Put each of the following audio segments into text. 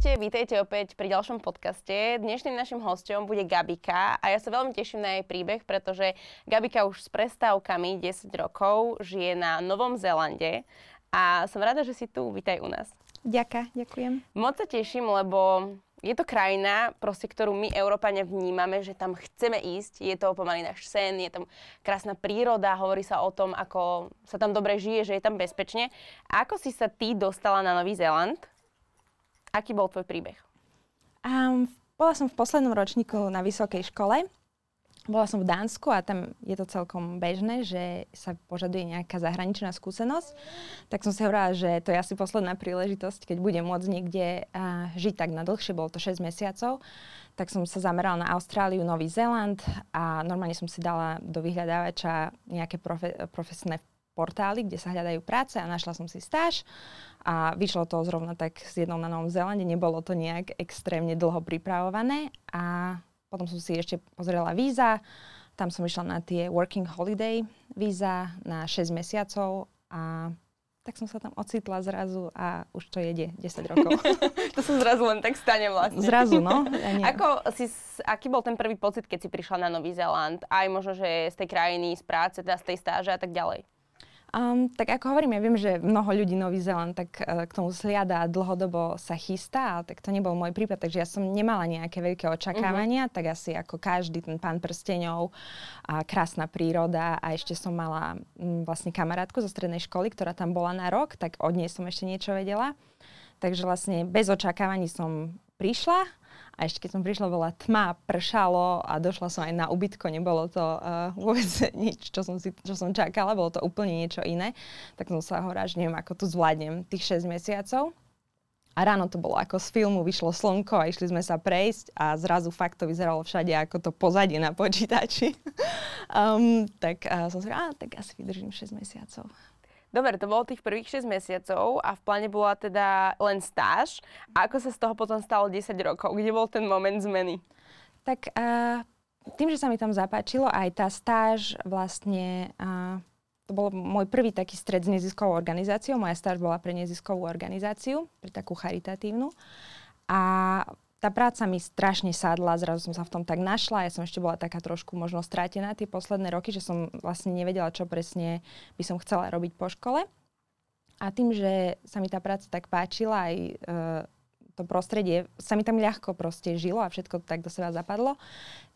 Ahojte, vítajte opäť pri ďalšom podcaste. Dnešným našim hostom bude Gabika a ja sa veľmi teším na jej príbeh, pretože Gabika už s prestávkami 10 rokov žije na Novom Zélande a som rada, že si tu. Vítaj u nás. Ďakujem, ďakujem. Moc sa teším, lebo je to krajina, proste, ktorú my, Európania, vnímame, že tam chceme ísť. Je to pomaly náš sen, je tam krásna príroda, hovorí sa o tom, ako sa tam dobre žije, že je tam bezpečne. A ako si sa ty dostala na Nový Zéland? Aký bol tvoj príbeh? Um, bola som v poslednom ročníku na vysokej škole. Bola som v Dánsku a tam je to celkom bežné, že sa požaduje nejaká zahraničná skúsenosť. Tak som si hovorila, že to je asi posledná príležitosť, keď budem môcť niekde uh, žiť tak na dlhšie, bolo to 6 mesiacov. Tak som sa zamerala na Austráliu, Nový Zéland a normálne som si dala do vyhľadávača nejaké profe- profesné portály, kde sa hľadajú práce a našla som si stáž a vyšlo to zrovna tak s jednou na Novom Zélande, nebolo to nejak extrémne dlho pripravované a potom som si ešte pozrela víza, tam som išla na tie working holiday víza na 6 mesiacov a tak som sa tam ocitla zrazu a už to jede 10 rokov. to sa zrazu len tak stane vlastne. Zrazu, no. Ako si, aký bol ten prvý pocit, keď si prišla na Nový Zéland? Aj možno, že z tej krajiny, z práce, teda z tej stáže a tak ďalej? Um, tak ako hovorím, ja viem, že mnoho ľudí Nový Zeland tak uh, k tomu sliada a dlhodobo sa chystá, tak to nebol môj prípad, takže ja som nemala nejaké veľké očakávania, uh-huh. tak asi ako každý ten pán prsteňov, a krásna príroda a ešte som mala m, vlastne kamarátku zo strednej školy, ktorá tam bola na rok, tak od nej som ešte niečo vedela. Takže vlastne bez očakávaní som prišla a ešte keď som prišla, bola tma, pršalo a došla som aj na ubytko, nebolo to uh, vôbec nič, čo som, si, čo som čakala, bolo to úplne niečo iné. Tak som sa hovorila, že neviem, ako tu zvládnem tých 6 mesiacov. A ráno to bolo ako z filmu, vyšlo slnko a išli sme sa prejsť a zrazu fakt to vyzeralo všade ako to pozadie na počítači. um, tak uh, som si povedala, tak asi vydržím 6 mesiacov. Dobre, to bolo tých prvých 6 mesiacov a v pláne bola teda len stáž. A ako sa z toho potom stalo 10 rokov? Kde bol ten moment zmeny? Tak uh, tým, že sa mi tam zapáčilo, aj tá stáž vlastne... Uh, to bol môj prvý taký stred s neziskovou organizáciou. Moja stáž bola pre neziskovú organizáciu, pre takú charitatívnu. A tá práca mi strašne sadla, zrazu som sa v tom tak našla. Ja som ešte bola taká trošku možno strátená tie posledné roky, že som vlastne nevedela, čo presne by som chcela robiť po škole. A tým, že sa mi tá práca tak páčila, aj e, to prostredie, sa mi tam ľahko proste žilo a všetko tak do seba zapadlo,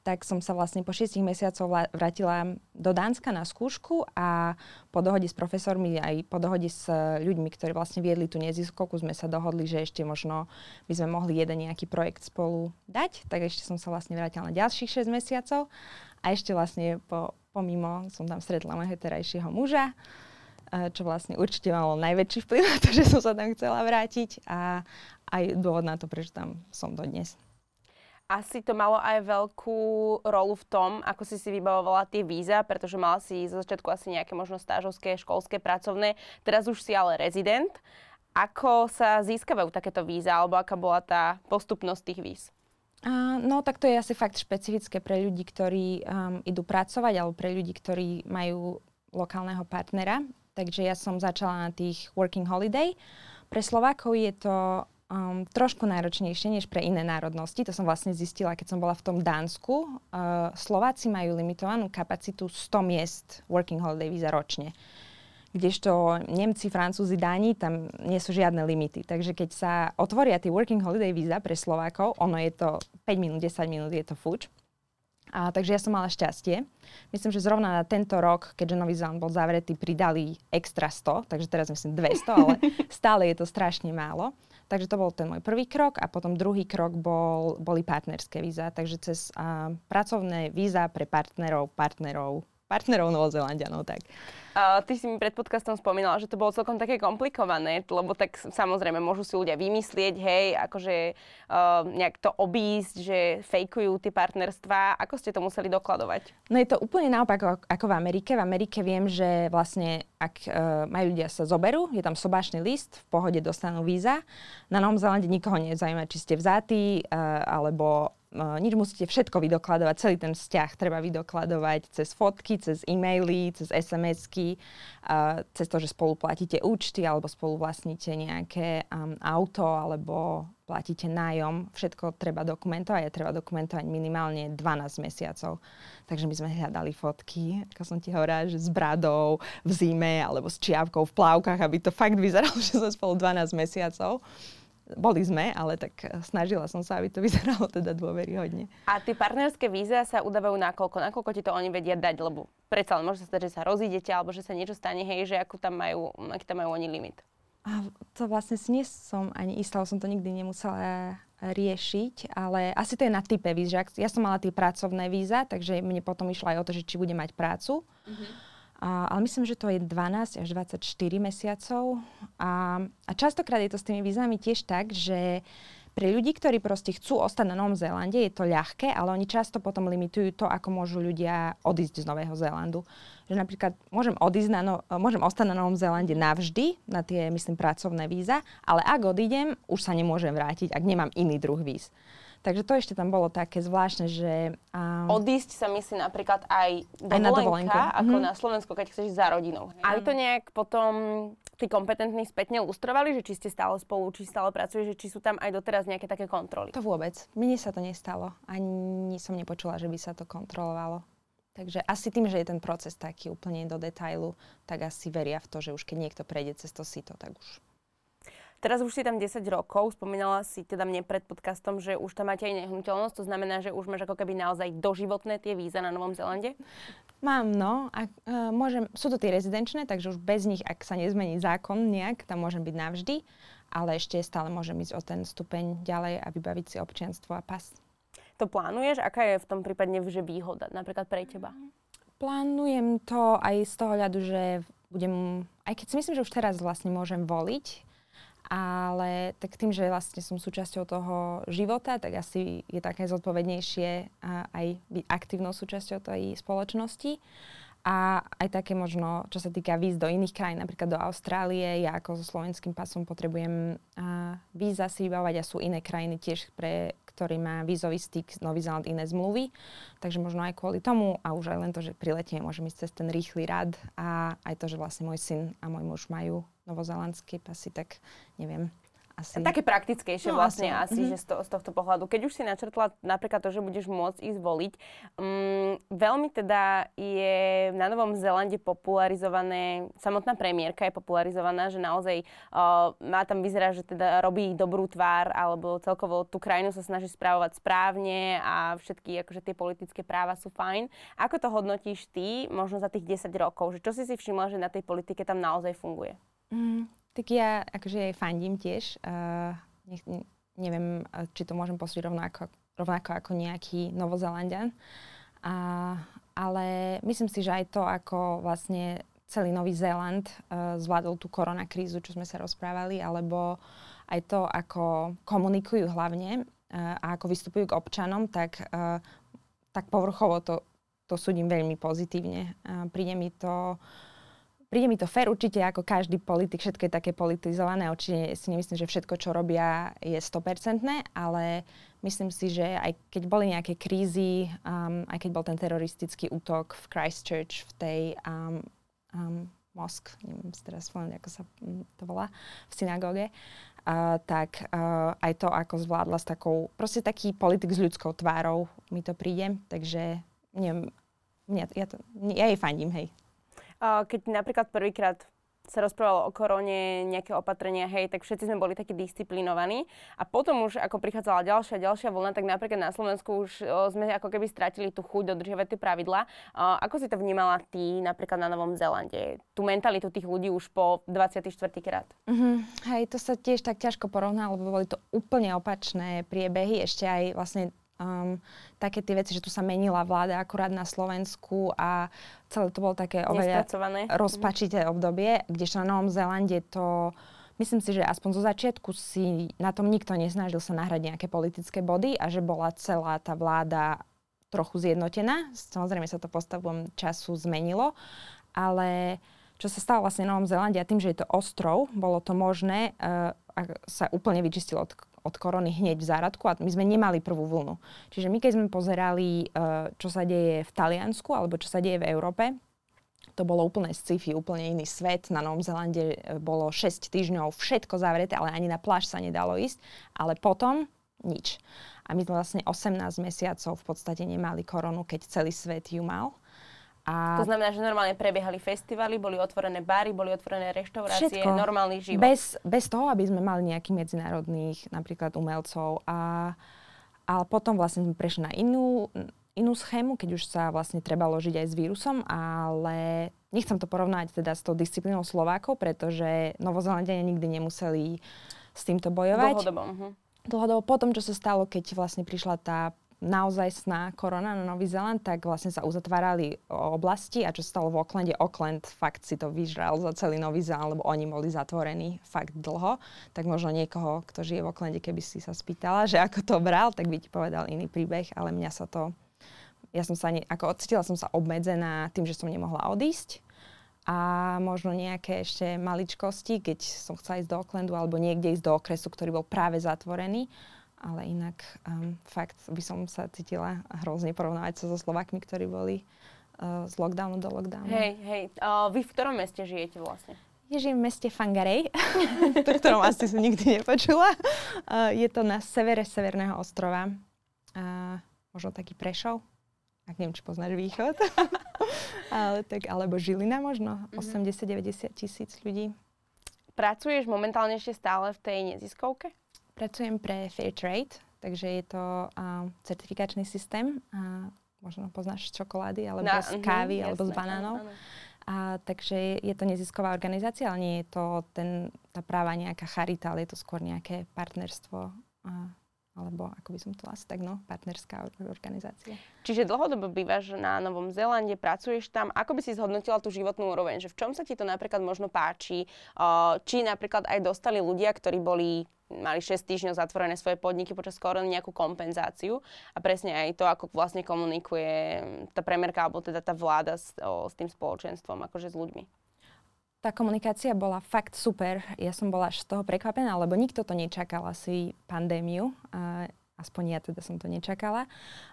tak som sa vlastne po 6 mesiacov vrátila do Dánska na skúšku a po dohode s profesormi aj po dohode s ľuďmi, ktorí vlastne viedli tú neziskovku, sme sa dohodli, že ešte možno by sme mohli jeden nejaký projekt spolu dať. Tak ešte som sa vlastne vrátila na ďalších 6 mesiacov a ešte vlastne po, pomimo som tam stretla môjho terajšieho muža, čo vlastne určite malo najväčší vplyv na to, že som sa tam chcela vrátiť a aj dôvod na to, prečo tam som dodnes asi to malo aj veľkú rolu v tom, ako si si vybavovala tie víza, pretože mala si zo začiatku asi nejaké možno stážovské, školské, pracovné. Teraz už si ale rezident. Ako sa získavajú takéto víza, alebo aká bola tá postupnosť tých víz? Uh, no, tak to je asi fakt špecifické pre ľudí, ktorí um, idú pracovať, alebo pre ľudí, ktorí majú lokálneho partnera. Takže ja som začala na tých working holiday. Pre Slovákov je to um, trošku náročnejšie než pre iné národnosti. To som vlastne zistila, keď som bola v tom Dánsku. Uh, Slováci majú limitovanú kapacitu 100 miest working holiday visa ročne. Kdežto Nemci, Francúzi, Dáni, tam nie sú žiadne limity. Takže keď sa otvoria tie working holiday víza pre Slovákov, ono je to 5 minút, 10 minút, je to fuč. A, takže ja som mala šťastie. Myslím, že zrovna na tento rok, keďže Nový Zéland bol zavretý, pridali extra 100, takže teraz myslím 200, ale stále je to strašne málo. Takže to bol ten môj prvý krok a potom druhý krok bol, boli partnerské víza. Takže cez uh, pracovné víza pre partnerov, partnerov, partnerov Novozelandianov, tak. Uh, ty si mi pred podcastom spomínala, že to bolo celkom také komplikované, lebo tak samozrejme môžu si ľudia vymyslieť, hej, akože uh, nejak to obísť, že fejkujú tie partnerstvá. Ako ste to museli dokladovať? No je to úplne naopak ako v Amerike. V Amerike viem, že vlastne ak uh, majú ľudia sa zoberú, je tam sobášny list, v pohode dostanú víza. Na Novom Zelande nikoho nezaujíma, či ste vzatí, uh, alebo nič musíte všetko vydokladovať, celý ten vzťah treba vydokladovať cez fotky, cez e-maily, cez SMS-ky, uh, cez to, že spolu platíte účty alebo spolu vlastníte nejaké um, auto alebo platíte nájom. Všetko treba dokumentovať a treba dokumentovať minimálne 12 mesiacov. Takže my sme hľadali fotky, ako som ti hovorila, že s bradou v zime alebo s čiavkou v plávkach, aby to fakt vyzeralo, že sme spolu 12 mesiacov. Boli sme, ale tak snažila som sa, aby to vyzeralo teda dôveryhodne. A tie partnerské víza sa udávajú nakoľko? Nakoľko ti to oni vedia dať? Lebo predsa len môže sa stať, že sa rozídete alebo že sa niečo stane, hej, že akú tam majú, aký tam majú oni limit. A to vlastne si nie som ani istá, som to nikdy nemusela riešiť, ale asi to je na type víz. Že ja som mala tie pracovné víza, takže mne potom išlo aj o to, že či budem mať prácu. Mm-hmm. A, ale myslím, že to je 12 až 24 mesiacov. A, a častokrát je to s tými vízami tiež tak, že pre ľudí, ktorí proste chcú ostať na Novom Zélande, je to ľahké, ale oni často potom limitujú to, ako môžu ľudia odísť z Nového Zélandu. Že napríklad môžem, odísť na no, môžem ostať na Novom Zélande navždy, na tie, myslím, pracovné víza, ale ak odídem, už sa nemôžem vrátiť, ak nemám iný druh víz. Takže to ešte tam bolo také zvláštne, že... Um, Odísť sa myslí napríklad aj dovolenka, aj na dovolenku. ako mm-hmm. na Slovensku, keď chceš za rodinou. Aj to nejak potom tí kompetentní spätne lustrovali, že či ste stále spolu, či stále pracujete, že či sú tam aj doteraz nejaké také kontroly? To vôbec. Mne sa to nestalo. Ani som nepočula, že by sa to kontrolovalo. Takže asi tým, že je ten proces taký úplne do detailu, tak asi veria v to, že už keď niekto prejde cez to sito, tak už Teraz už si tam 10 rokov, spomínala si teda mne pred podcastom, že už tam máte aj nehnuteľnosť, to znamená, že už máš ako keby naozaj doživotné tie víza na Novom Zelande? Mám, no. A, uh, môžem, sú to tie rezidenčné, takže už bez nich, ak sa nezmení zákon nejak, tam môžem byť navždy, ale ešte stále môžem ísť o ten stupeň ďalej a vybaviť si občianstvo a pas. To plánuješ? Aká je v tom prípadne že výhoda napríklad pre teba? Plánujem to aj z toho hľadu, že budem, aj keď si myslím, že už teraz vlastne môžem voliť, ale tak tým, že vlastne som súčasťou toho života, tak asi je také zodpovednejšie aj byť aktívnou súčasťou tej spoločnosti. A aj také možno, čo sa týka víz do iných krajín, napríklad do Austrálie, ja ako so slovenským pasom potrebujem víza si vybávať a sú iné krajiny tiež, pre ktorý má vízový styk Nový Zeland iné zmluvy. Takže možno aj kvôli tomu a už aj len to, že priletiem, môžem ísť cez ten rýchly rad a aj to, že vlastne môj syn a môj muž majú novozelandské pasy, tak neviem, asi... Také praktickejšie no, vlastne asi, asi mm-hmm. že z, to, z tohto pohľadu. Keď už si načrtla napríklad to, že budeš môcť ísť voliť, um, veľmi teda je na Novom Zelande popularizované, samotná premiérka je popularizovaná, že naozaj uh, má tam vyzerá, že teda robí dobrú tvár, alebo celkovo tú krajinu sa snaží správovať správne a všetky akože tie politické práva sú fajn. Ako to hodnotíš ty, možno za tých 10 rokov? Že čo si si všimla, že na tej politike tam naozaj funguje? Mm, tak ja akože fandím tiež. Uh, nech, neviem, či to môžem posúdiť rovnako, rovnako ako nejaký Novozelandian. Uh, ale myslím si, že aj to, ako vlastne celý Nový Zéland uh, zvládol tú koronakrízu, čo sme sa rozprávali, alebo aj to, ako komunikujú hlavne uh, a ako vystupujú k občanom, tak, uh, tak povrchovo to, to súdim veľmi pozitívne. Uh, príde mi to Príde mi to fér určite ako každý politik, všetko je také politizované, určite si nemyslím, že všetko, čo robia, je 100%, ale myslím si, že aj keď boli nejaké krízy, um, aj keď bol ten teroristický útok v Christchurch, v tej um, um, mosk, neviem teraz spomenúť, ako sa mm, to volá, v synagóge, uh, tak uh, aj to, ako zvládla s takou, proste taký politik s ľudskou tvárou mi to príde, takže neviem, ja, to, ja jej fandím, hej keď napríklad prvýkrát sa rozprávalo o korone, nejaké opatrenia, hej, tak všetci sme boli takí disciplinovaní. A potom už ako prichádzala ďalšia, ďalšia vlna, tak napríklad na Slovensku už o, sme ako keby stratili tú chuť dodržiavať tie pravidlá. ako si to vnímala ty napríklad na Novom Zelande? Tú mentalitu tých ľudí už po 24. krát. Mm-hmm. Hej, to sa tiež tak ťažko porovná, lebo boli to úplne opačné priebehy. Ešte aj vlastne um, také tie veci, že tu sa menila vláda akurát na Slovensku a celé to bolo také oveľa rozpačité obdobie, kdežto na Novom Zélande to myslím si, že aspoň zo začiatku si na tom nikto nesnažil sa nahrať nejaké politické body a že bola celá tá vláda trochu zjednotená. Samozrejme sa to postavom času zmenilo, ale čo sa stalo vlastne na Novom Zélande a tým, že je to ostrov, bolo to možné uh, sa úplne vyčistilo od od korony hneď v záradku a my sme nemali prvú vlnu. Čiže my keď sme pozerali, uh, čo sa deje v Taliansku alebo čo sa deje v Európe, to bolo úplne sci-fi, úplne iný svet. Na Novom Zelande bolo 6 týždňov všetko zavreté, ale ani na pláž sa nedalo ísť. Ale potom nič. A my sme vlastne 18 mesiacov v podstate nemali koronu, keď celý svet ju mal. A to znamená, že normálne prebiehali festivaly, boli otvorené bary, boli otvorené reštaurácie, všetko. normálny život. Bez, bez toho, aby sme mali nejakých medzinárodných napríklad umelcov. A, ale potom vlastne sme prešli na inú, inú schému, keď už sa vlastne treba ložiť aj s vírusom, ale nechcem to porovnať teda s tou disciplínou Slovákov, pretože Novozelandia nikdy nemuseli s týmto bojovať. Dlhodobo. Uh-huh. Dlhodobo potom, čo sa stalo, keď vlastne prišla tá naozaj sná korona na Nový Zeland, tak vlastne sa uzatvárali oblasti a čo stalo v Aucklande, Auckland fakt si to vyžral za celý Nový Zeland, lebo oni boli zatvorení fakt dlho. Tak možno niekoho, kto žije v Aucklande, keby si sa spýtala, že ako to bral, tak by ti povedal iný príbeh, ale mňa sa to... Ja som sa, ne, ako odcítila som sa obmedzená tým, že som nemohla odísť a možno nejaké ešte maličkosti, keď som chcela ísť do Aucklandu alebo niekde ísť do okresu, ktorý bol práve zatvorený ale inak um, fakt by som sa cítila hrozne porovnávať sa so Slovakmi, ktorí boli uh, z lockdownu do lockdownu. Hej, hej. Uh, vy v ktorom meste žijete vlastne? Ja žijem v meste Fangarej, v ktorom asi som nikdy nepočula. Uh, je to na severe Severného ostrova. Uh, možno taký Prešov, ak neviem, či poznáš východ. Ale tak, alebo Žilina možno, mm-hmm. 80-90 tisíc ľudí. Pracuješ momentálne ešte stále v tej neziskovke? Pracujem pre Fairtrade, takže je to uh, certifikačný systém. Uh, možno poznáš z čokolády, alebo Na, z kávy, uh, alebo jasné, z banánov. A, takže je to nezisková organizácia, ale nie je to ten, tá práva nejaká charita, ale je to skôr nejaké partnerstvo. Uh, alebo ako by som to asi tak, no, partnerská organizácia. Čiže dlhodobo bývaš na Novom Zélande, pracuješ tam. Ako by si zhodnotila tú životnú úroveň? Že v čom sa ti to napríklad možno páči? Či napríklad aj dostali ľudia, ktorí boli mali 6 týždňov zatvorené svoje podniky počas korony nejakú kompenzáciu a presne aj to, ako vlastne komunikuje tá premerka alebo teda tá vláda s, o, s tým spoločenstvom, akože s ľuďmi. Tá komunikácia bola fakt super. Ja som bola až z toho prekvapená, lebo nikto to nečakal asi pandémiu. Uh, aspoň ja teda som to nečakala.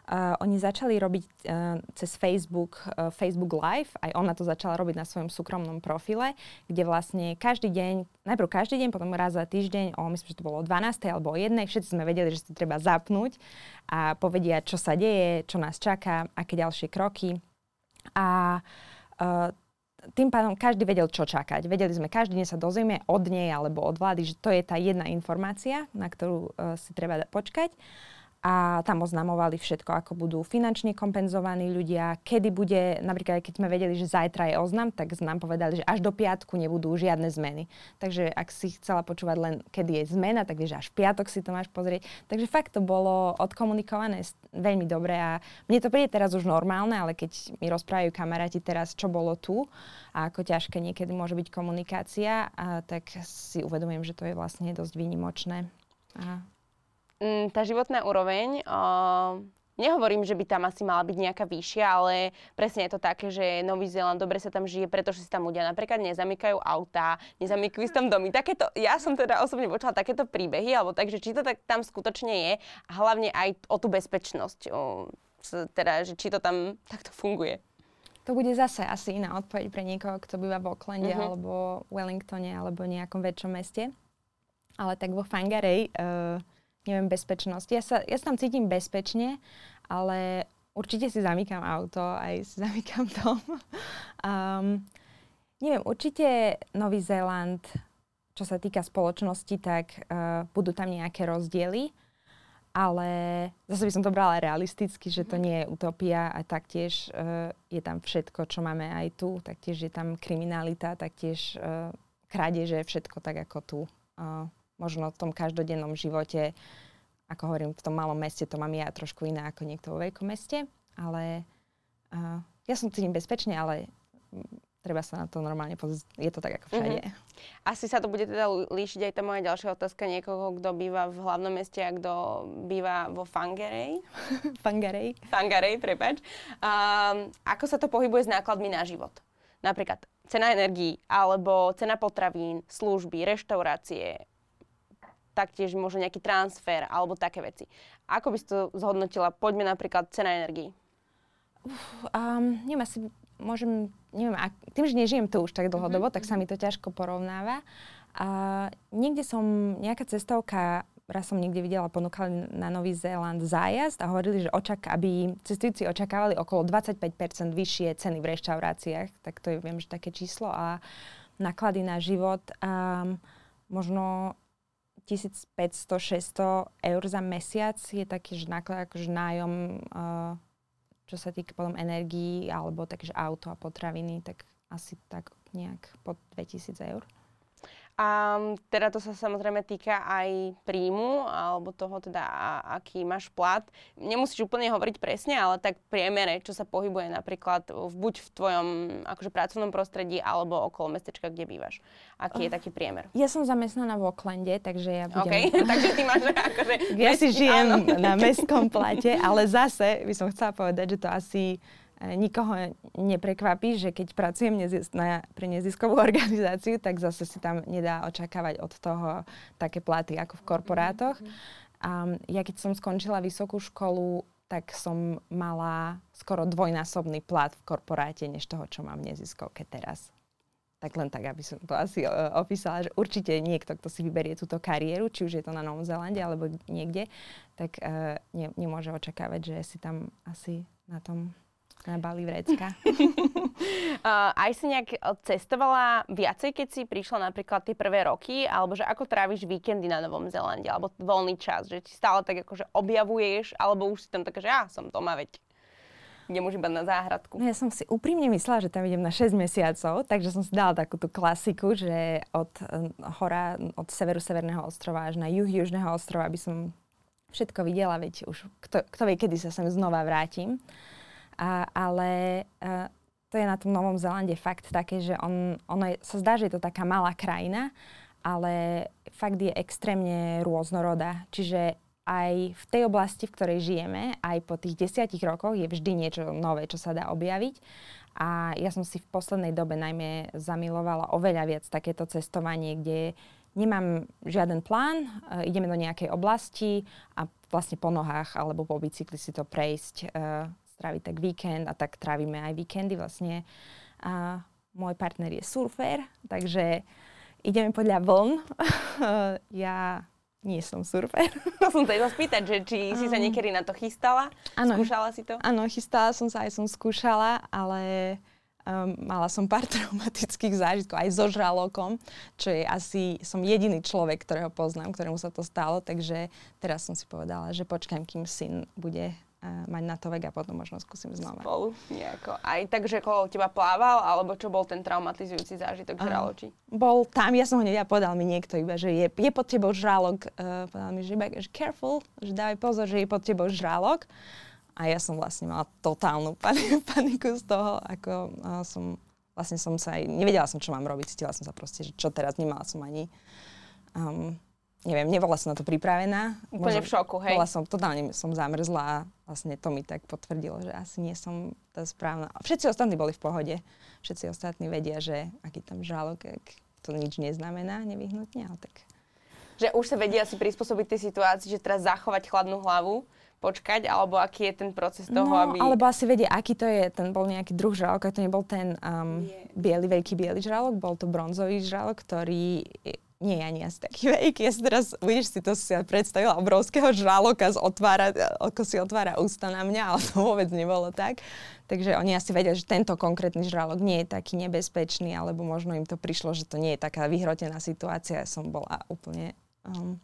Uh, oni začali robiť uh, cez Facebook, uh, Facebook Live, aj ona to začala robiť na svojom súkromnom profile, kde vlastne každý deň, najprv každý deň, potom raz za týždeň, o, myslím, že to bolo o 12. alebo o 1. Všetci sme vedeli, že to treba zapnúť a povedia, čo sa deje, čo nás čaká, aké ďalšie kroky. A uh, tým pádom každý vedel, čo čakať. Vedeli sme, každý deň sa dozvieme od nej alebo od vlády, že to je tá jedna informácia, na ktorú uh, si treba počkať a tam oznamovali všetko, ako budú finančne kompenzovaní ľudia, kedy bude, napríklad keď sme vedeli, že zajtra je oznam, tak nám povedali, že až do piatku nebudú žiadne zmeny. Takže ak si chcela počúvať len, kedy je zmena, tak vieš, až v piatok si to máš pozrieť. Takže fakt to bolo odkomunikované veľmi dobre a mne to príde teraz už normálne, ale keď mi rozprávajú kamaráti teraz, čo bolo tu a ako ťažké niekedy môže byť komunikácia, a tak si uvedomujem, že to je vlastne dosť výnimočné. A Mm, tá životná úroveň, uh, nehovorím, že by tam asi mala byť nejaká vyššia, ale presne je to také, že Nový Zéland dobre sa tam žije, pretože si tam ľudia napríklad nezamykajú autá, nezamykajú si tam domy. Takéto, ja som teda osobne počula takéto príbehy, alebo takže či to tak tam skutočne je a hlavne aj o tú bezpečnosť, o, teda, že či to tam takto funguje. To bude zase asi iná odpoveď pre niekoho, kto býva v Aucklande uh-huh. alebo Wellingtone alebo nejakom väčšom meste. Ale tak vo Fangarej uh, neviem, bezpečnosť. Ja sa, ja sa tam cítim bezpečne, ale určite si zamykam auto, aj si zamykam dom. um, neviem, určite Nový Zéland, čo sa týka spoločnosti, tak uh, budú tam nejaké rozdiely, ale zase by som to brala realisticky, že to nie je utopia a taktiež uh, je tam všetko, čo máme aj tu, taktiež je tam kriminalita, taktiež uh, krádeže, všetko tak ako tu. Uh, možno v tom každodennom živote, ako hovorím, v tom malom meste to mám ja trošku iné ako niekto vo veľkom meste, ale uh, ja som cítim bezpečne, ale treba sa na to normálne pozrieť. Je to tak ako všade. Mm-hmm. Asi sa to bude teda líšiť aj tá moja ďalšia otázka niekoho, kto býva v hlavnom meste a kto býva vo Fangarej. Fangarej. Fangarej, prepač. Um, ako sa to pohybuje s nákladmi na život? Napríklad cena energií, alebo cena potravín, služby, reštaurácie, taktiež možno nejaký transfer alebo také veci. Ako by si to zhodnotila? Poďme napríklad cena energii. Um, neviem, asi môžem, neviem, ak, tým, že nežijem tu už tak dlhodobo, mm-hmm. tak sa mi to ťažko porovnáva. A niekde som, nejaká cestovka, raz som niekde videla, ponúkali na Nový Zéland zájazd a hovorili, že očak, aby cestujúci očakávali okolo 25% vyššie ceny v reštauráciách, tak to je, viem, že také číslo a náklady na život um, možno 1500-600 eur za mesiac je taký, že náklad akože nájom uh, čo sa týka potom energií alebo takže auto a potraviny, tak asi tak nejak pod 2000 eur. A teda to sa samozrejme týka aj príjmu, alebo toho teda, aký máš plat. Nemusíš úplne hovoriť presne, ale tak priemere, čo sa pohybuje napríklad v, buď v tvojom akože pracovnom prostredí, alebo okolo mestečka, kde bývaš. Aký je taký priemer? Ja som zamestnaná v Aucklande, takže ja budem... Okay, takže ty máš akože... Ja si žijem áno. na mestskom plate, ale zase by som chcela povedať, že to asi nikoho neprekvapí, že keď pracujem na, pre neziskovú organizáciu, tak zase si tam nedá očakávať od toho také platy ako v korporátoch. A ja keď som skončila vysokú školu, tak som mala skoro dvojnásobný plat v korporáte, než toho, čo mám v neziskovke teraz. Tak len tak, aby som to asi uh, opísala, že určite niekto, kto si vyberie túto kariéru, či už je to na Novom Zélande alebo niekde, tak uh, ne, nemôže očakávať, že si tam asi na tom Bali vrecka. aj si nejak eh, cestovala viacej, keď si prišla napríklad tie prvé roky, alebo že ako tráviš víkendy na Novom Zelande, alebo voľný čas, že ti stále tak akože objavuješ, alebo už si tam taká, že ja som doma, veď už iba na záhradku. No ja som si úprimne myslela, že tam idem na 6 mesiacov, takže som si dala takúto klasiku, že od uh, hora, od severu Severného ostrova až na juh Južného ostrova by som všetko videla, veď už kto, kto vie, kedy sa sem znova vrátim. A, ale a, to je na tom Novom Zelande fakt také, že on, ono je, sa zdá, že je to taká malá krajina, ale fakt je extrémne rôznorodá. Čiže aj v tej oblasti, v ktorej žijeme, aj po tých desiatich rokoch je vždy niečo nové, čo sa dá objaviť. A ja som si v poslednej dobe najmä zamilovala oveľa viac takéto cestovanie, kde nemám žiaden plán, e, ideme do nejakej oblasti a vlastne po nohách alebo po bicykli si to prejsť e, stráviť tak víkend a tak trávime aj víkendy vlastne. A môj partner je surfer, takže ideme podľa vln. ja nie som surfer. To som sa spýtať, že či um, si sa niekedy na to chystala? Ano, skúšala si to? Áno, chystala som sa, aj som skúšala, ale um, mala som pár traumatických zážitkov aj so žralokom, čo je asi, som jediný človek, ktorého poznám, ktorému sa to stalo, takže teraz som si povedala, že počkám, kým syn bude mať na to vek a potom možno skúsim znova. Spolu nejako. Aj tak, že okolo teba plával, alebo čo bol ten traumatizujúci zážitok uh, žraločí? Bol tam, ja som ho nevedela, povedal mi niekto iba, že je, je pod tebou žralok. Uh, povedal mi, že, iba, že careful, že dávaj pozor, že je pod tebou žralok. A ja som vlastne mala totálnu paniku z toho, ako uh, som, vlastne som sa aj, nevedela som, čo mám robiť, cítila som sa proste, že čo teraz, nemala som ani um, neviem, nebola som na to pripravená. Úplne v šoku, hej? Bola som, totálne som zamrzla a vlastne to mi tak potvrdilo, že asi nie som tá správna. Všetci ostatní boli v pohode. Všetci ostatní vedia, že aký tam žalok, to nič neznamená nevyhnutne, ale tak... Že už sa vedia si prispôsobiť tej situácii, že teraz zachovať chladnú hlavu, počkať, alebo aký je ten proces toho, no, aby... alebo asi vedia, aký to je, ten bol nejaký druh žraloka, to nebol ten um, biely, veľký biely žralok, bol to bronzový žralok, ktorý nie je ani asi taký veľký. Ja si teraz, vidíš si to si predstavila, obrovského žraloka z otvára, ako si otvára ústa na mňa, ale to vôbec nebolo tak. Takže oni asi vedia, že tento konkrétny žralok nie je taký nebezpečný, alebo možno im to prišlo, že to nie je taká vyhrotená situácia. Ja som bola úplne... Um,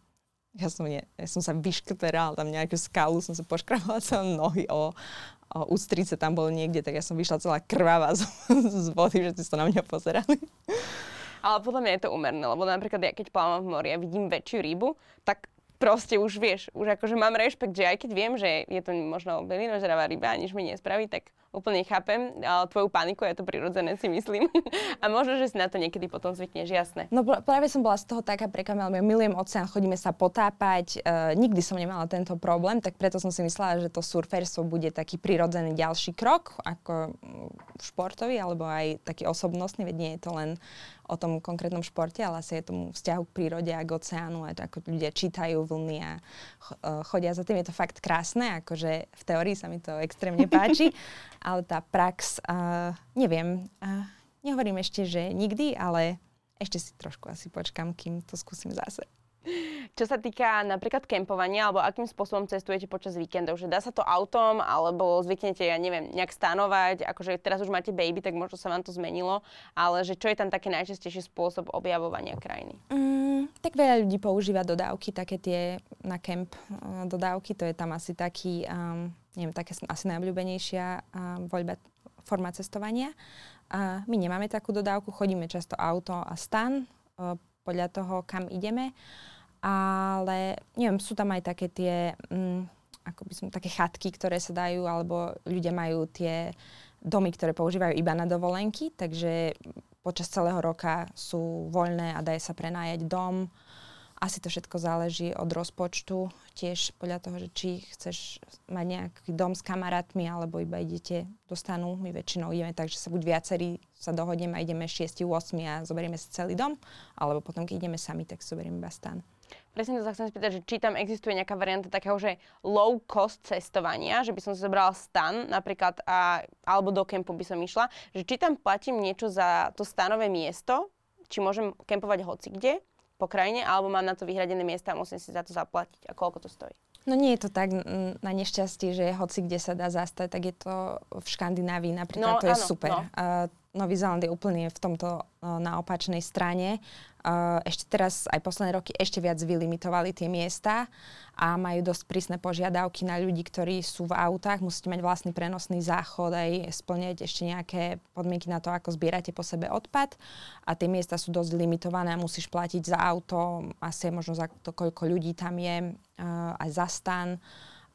ja som, nie, ja som sa vyškrterala tam nejakú skalu, som sa poškrabala celé nohy o, o ústrice tam bolo niekde, tak ja som vyšla celá krvavá z, z vody, že ste sa na mňa pozerali. Ale podľa mňa je to umerné, lebo napríklad ja keď plávam v mori a vidím väčšiu rybu, tak proste už vieš, už akože mám rešpekt, že aj keď viem, že je to možno veľinožravá ryba a nič mi nespraví, tak úplne chápem tvoju paniku, je to prirodzené si myslím. a možno, že si na to niekedy potom zvykneš, jasné. No práve som bola z toho taká prekvapená, lebo milujem oceán, chodíme sa potápať, uh, nikdy som nemala tento problém, tak preto som si myslela, že to surferstvo bude taký prirodzený ďalší krok, ako športový, alebo aj taký osobnostný, veď nie je to len o tom konkrétnom športe, ale asi je tomu vzťahu k prírode a k oceánu a to, ako ľudia čítajú vlny a e, chodia za tým. Je to fakt krásne, akože v teórii sa mi to extrémne páči, ale tá prax, uh, neviem, uh, nehovorím ešte, že nikdy, ale ešte si trošku asi počkam, kým to skúsim zase. Čo sa týka napríklad kempovania, alebo akým spôsobom cestujete počas víkendov, že dá sa to autom, alebo zvyknete, ja neviem, nejak stanovať, akože teraz už máte baby, tak možno sa vám to zmenilo, ale že čo je tam taký najčastejší spôsob objavovania krajiny? Mm, tak veľa ľudí používa dodávky, také tie na kemp uh, dodávky, to je tam asi taký, um, neviem, také asi najobľúbenejšia um, voľba forma cestovania. Uh, my nemáme takú dodávku, chodíme často auto a stan uh, podľa toho, kam ideme ale neviem, sú tam aj také tie, mm, ako by som, také chatky, ktoré sa dajú, alebo ľudia majú tie domy, ktoré používajú iba na dovolenky, takže počas celého roka sú voľné a dajú sa prenájať dom. Asi to všetko záleží od rozpočtu, tiež podľa toho, že či chceš mať nejaký dom s kamarátmi, alebo iba idete do stanu. My väčšinou ideme tak, že sa buď viacerí sa dohodneme a ideme 6-8 a zoberieme si celý dom, alebo potom, keď ideme sami, tak zoberieme iba stan. Presne to sa chcem spýtať, že či tam existuje nejaká varianta takého, že low cost cestovania, že by som si zobrala stan napríklad, a, alebo do kempu by som išla, že či tam platím niečo za to stanové miesto, či môžem kempovať hoci kde po krajine, alebo mám na to vyhradené miesta a musím si za to zaplatiť a koľko to stojí. No nie je to tak na nešťastie, že hoci kde sa dá zastať, tak je to v Škandinávii napríklad, no, to je áno, super. No. Uh, Nový Zeland je úplne v tomto uh, na opačnej strane. Uh, ešte teraz, aj posledné roky, ešte viac vylimitovali tie miesta a majú dosť prísne požiadavky na ľudí, ktorí sú v autách. Musíte mať vlastný prenosný záchod, aj splňať ešte nejaké podmienky na to, ako zbierate po sebe odpad. A tie miesta sú dosť limitované a musíš platiť za auto, asi možno za to, koľko ľudí tam je, uh, aj za stan.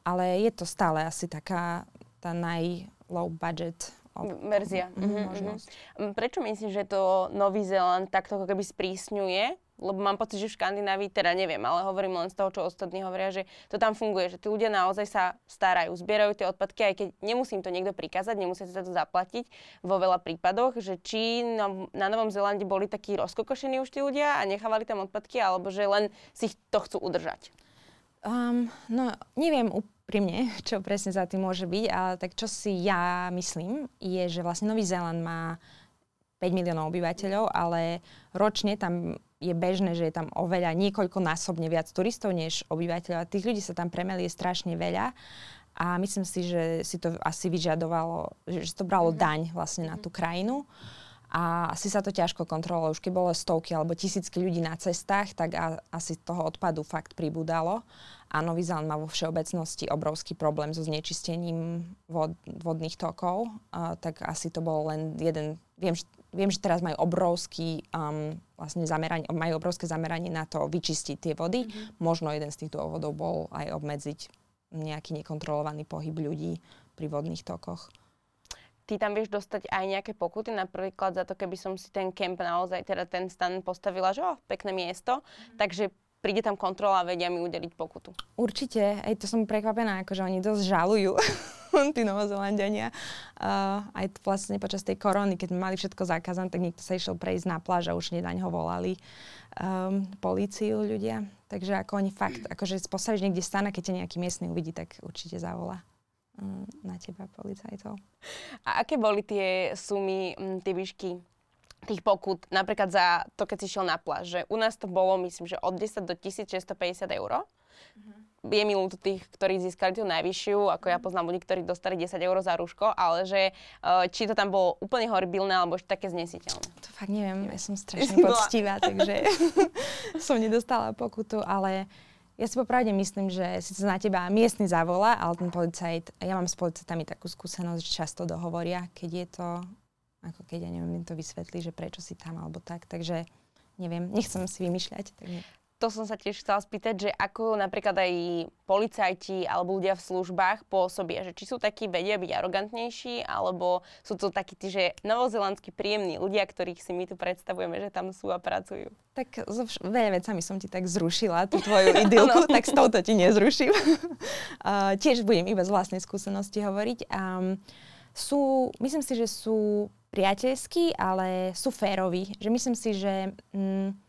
Ale je to stále asi taká tá naj low budget verzia. Mm-hmm. Prečo myslíš, že to Nový Zéland takto ako keby sprísňuje? Lebo mám pocit, že v Škandinávii, teda neviem, ale hovorím len z toho, čo ostatní hovoria, že to tam funguje, že tí ľudia naozaj sa starajú, zbierajú tie odpadky, aj keď nemusím to niekto prikázať, nemusia sa to zaplatiť vo veľa prípadoch, že či na, na Novom Zélande boli takí rozkokošení už tí ľudia a nechávali tam odpadky, alebo že len si to chcú udržať. Um, no, neviem úprimne, čo presne za tým môže byť, ale tak čo si ja myslím, je, že vlastne Nový Zéland má 5 miliónov obyvateľov, ale ročne tam je bežné, že je tam oveľa niekoľkonásobne viac turistov než obyvateľov. Tých ľudí sa tam premelie strašne veľa a myslím si, že si to asi vyžadovalo, že to bralo mm-hmm. daň vlastne na tú krajinu. A asi sa to ťažko kontrolovalo. Už keď bolo stovky alebo tisícky ľudí na cestách, tak a, asi toho odpadu fakt pribúdalo a Nový Zeland má vo všeobecnosti obrovský problém so znečistením vod, vodných tokov, uh, tak asi to bol len jeden, viem, že, viem, že teraz majú obrovský um, vlastne zameranie, majú obrovské zameranie na to vyčistiť tie vody. Mm-hmm. Možno jeden z tých dôvodov bol aj obmedziť nejaký nekontrolovaný pohyb ľudí pri vodných tokoch. Ty tam vieš dostať aj nejaké pokuty, napríklad za to, keby som si ten kemp naozaj, teda ten stan postavila, že oh, pekné miesto, mm-hmm. takže príde tam kontrola a vedia mi udeliť pokutu. Určite, aj to som prekvapená, akože oni dosť žalujú, tí novozelandiania. Uh, aj vlastne počas tej korony, keď mali všetko zakázané, tak niekto sa išiel prejsť na pláž a už nedaň ho volali um, políciu ľudia. Takže ako oni fakt, akože postavíš niekde stana, keď ťa nejaký miestny uvidí, tak určite zavolá na teba policajtov. A aké boli tie sumy, tie výšky tých pokut, napríklad za to, keď si šiel na pláž, že u nás to bolo, myslím, že od 10 do 1650 eur. Mm-hmm. Je mi ľúto tých, ktorí získali tú najvyššiu, ako ja mhm. poznám ľudí, ktorí dostali 10 eur za rúško, ale že uh, či to tam bolo úplne horribilné, alebo ešte také znesiteľné. To fakt neviem, ja som strašne poctivá, takže som nedostala pokutu, ale ja si popravde myslím, že si na teba miestny zavolá, ale ten policajt, ja mám s policajtami takú skúsenosť, že často dohovoria, keď je to ako keď, ja neviem, to vysvetlí, že prečo si tam alebo tak. Takže neviem, nechcem si vymýšľať. Tak To som sa tiež chcela spýtať, že ako napríklad aj policajti alebo ľudia v službách pôsobia, že či sú takí vedia byť arogantnejší, alebo sú to takí tí, že novozelandskí príjemní ľudia, ktorých si my tu predstavujeme, že tam sú a pracujú. Tak so vš- veľa vecami som ti tak zrušila, tú tvoju idylku, tak s touto ti nezruším. uh, tiež budem iba z vlastnej skúsenosti hovoriť. Um, sú, myslím si, že sú priateľskí, ale sú féroví. Že myslím si, že mm,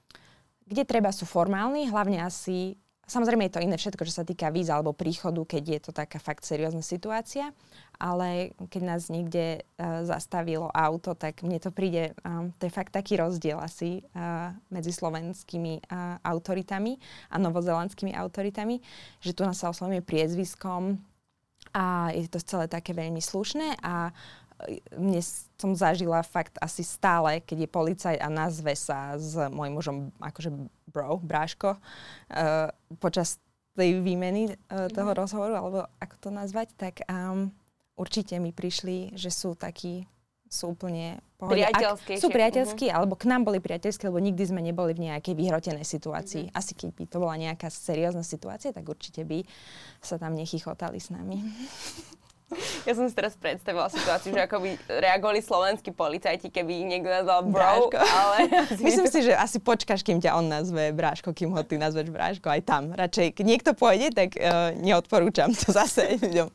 kde treba sú formálni, hlavne asi Samozrejme je to iné všetko, čo sa týka víz alebo príchodu, keď je to taká fakt seriózna situácia, ale keď nás niekde uh, zastavilo auto, tak mne to príde, um, to je fakt taký rozdiel asi uh, medzi slovenskými uh, autoritami a novozelandskými autoritami, že tu nás sa oslovíme priezviskom a je to celé také veľmi slušné a mne som zažila fakt asi stále, keď je policajt a nazve sa s môjim mužom akože bro, bráško, uh, počas tej výmeny uh, toho mm. rozhovoru, alebo ako to nazvať, tak um, určite mi prišli, že sú takí, sú úplne Priateľskí. Sú priateľskí, uh-huh. alebo k nám boli priateľskí, lebo nikdy sme neboli v nejakej vyhrotenej situácii. Uh-huh. Asi keď by to bola nejaká seriózna situácia, tak určite by sa tam nechychotali s nami. Ja som si teraz predstavila situáciu, že ako by reagovali slovenskí policajti, keby niekto nazval bro, bráško. ale... Myslím si, že asi počkáš, kým ťa on nazve bráško, kým ho ty nazveš bráško, aj tam. Radšej, keď niekto pôjde, tak uh, neodporúčam to zase ľuďom.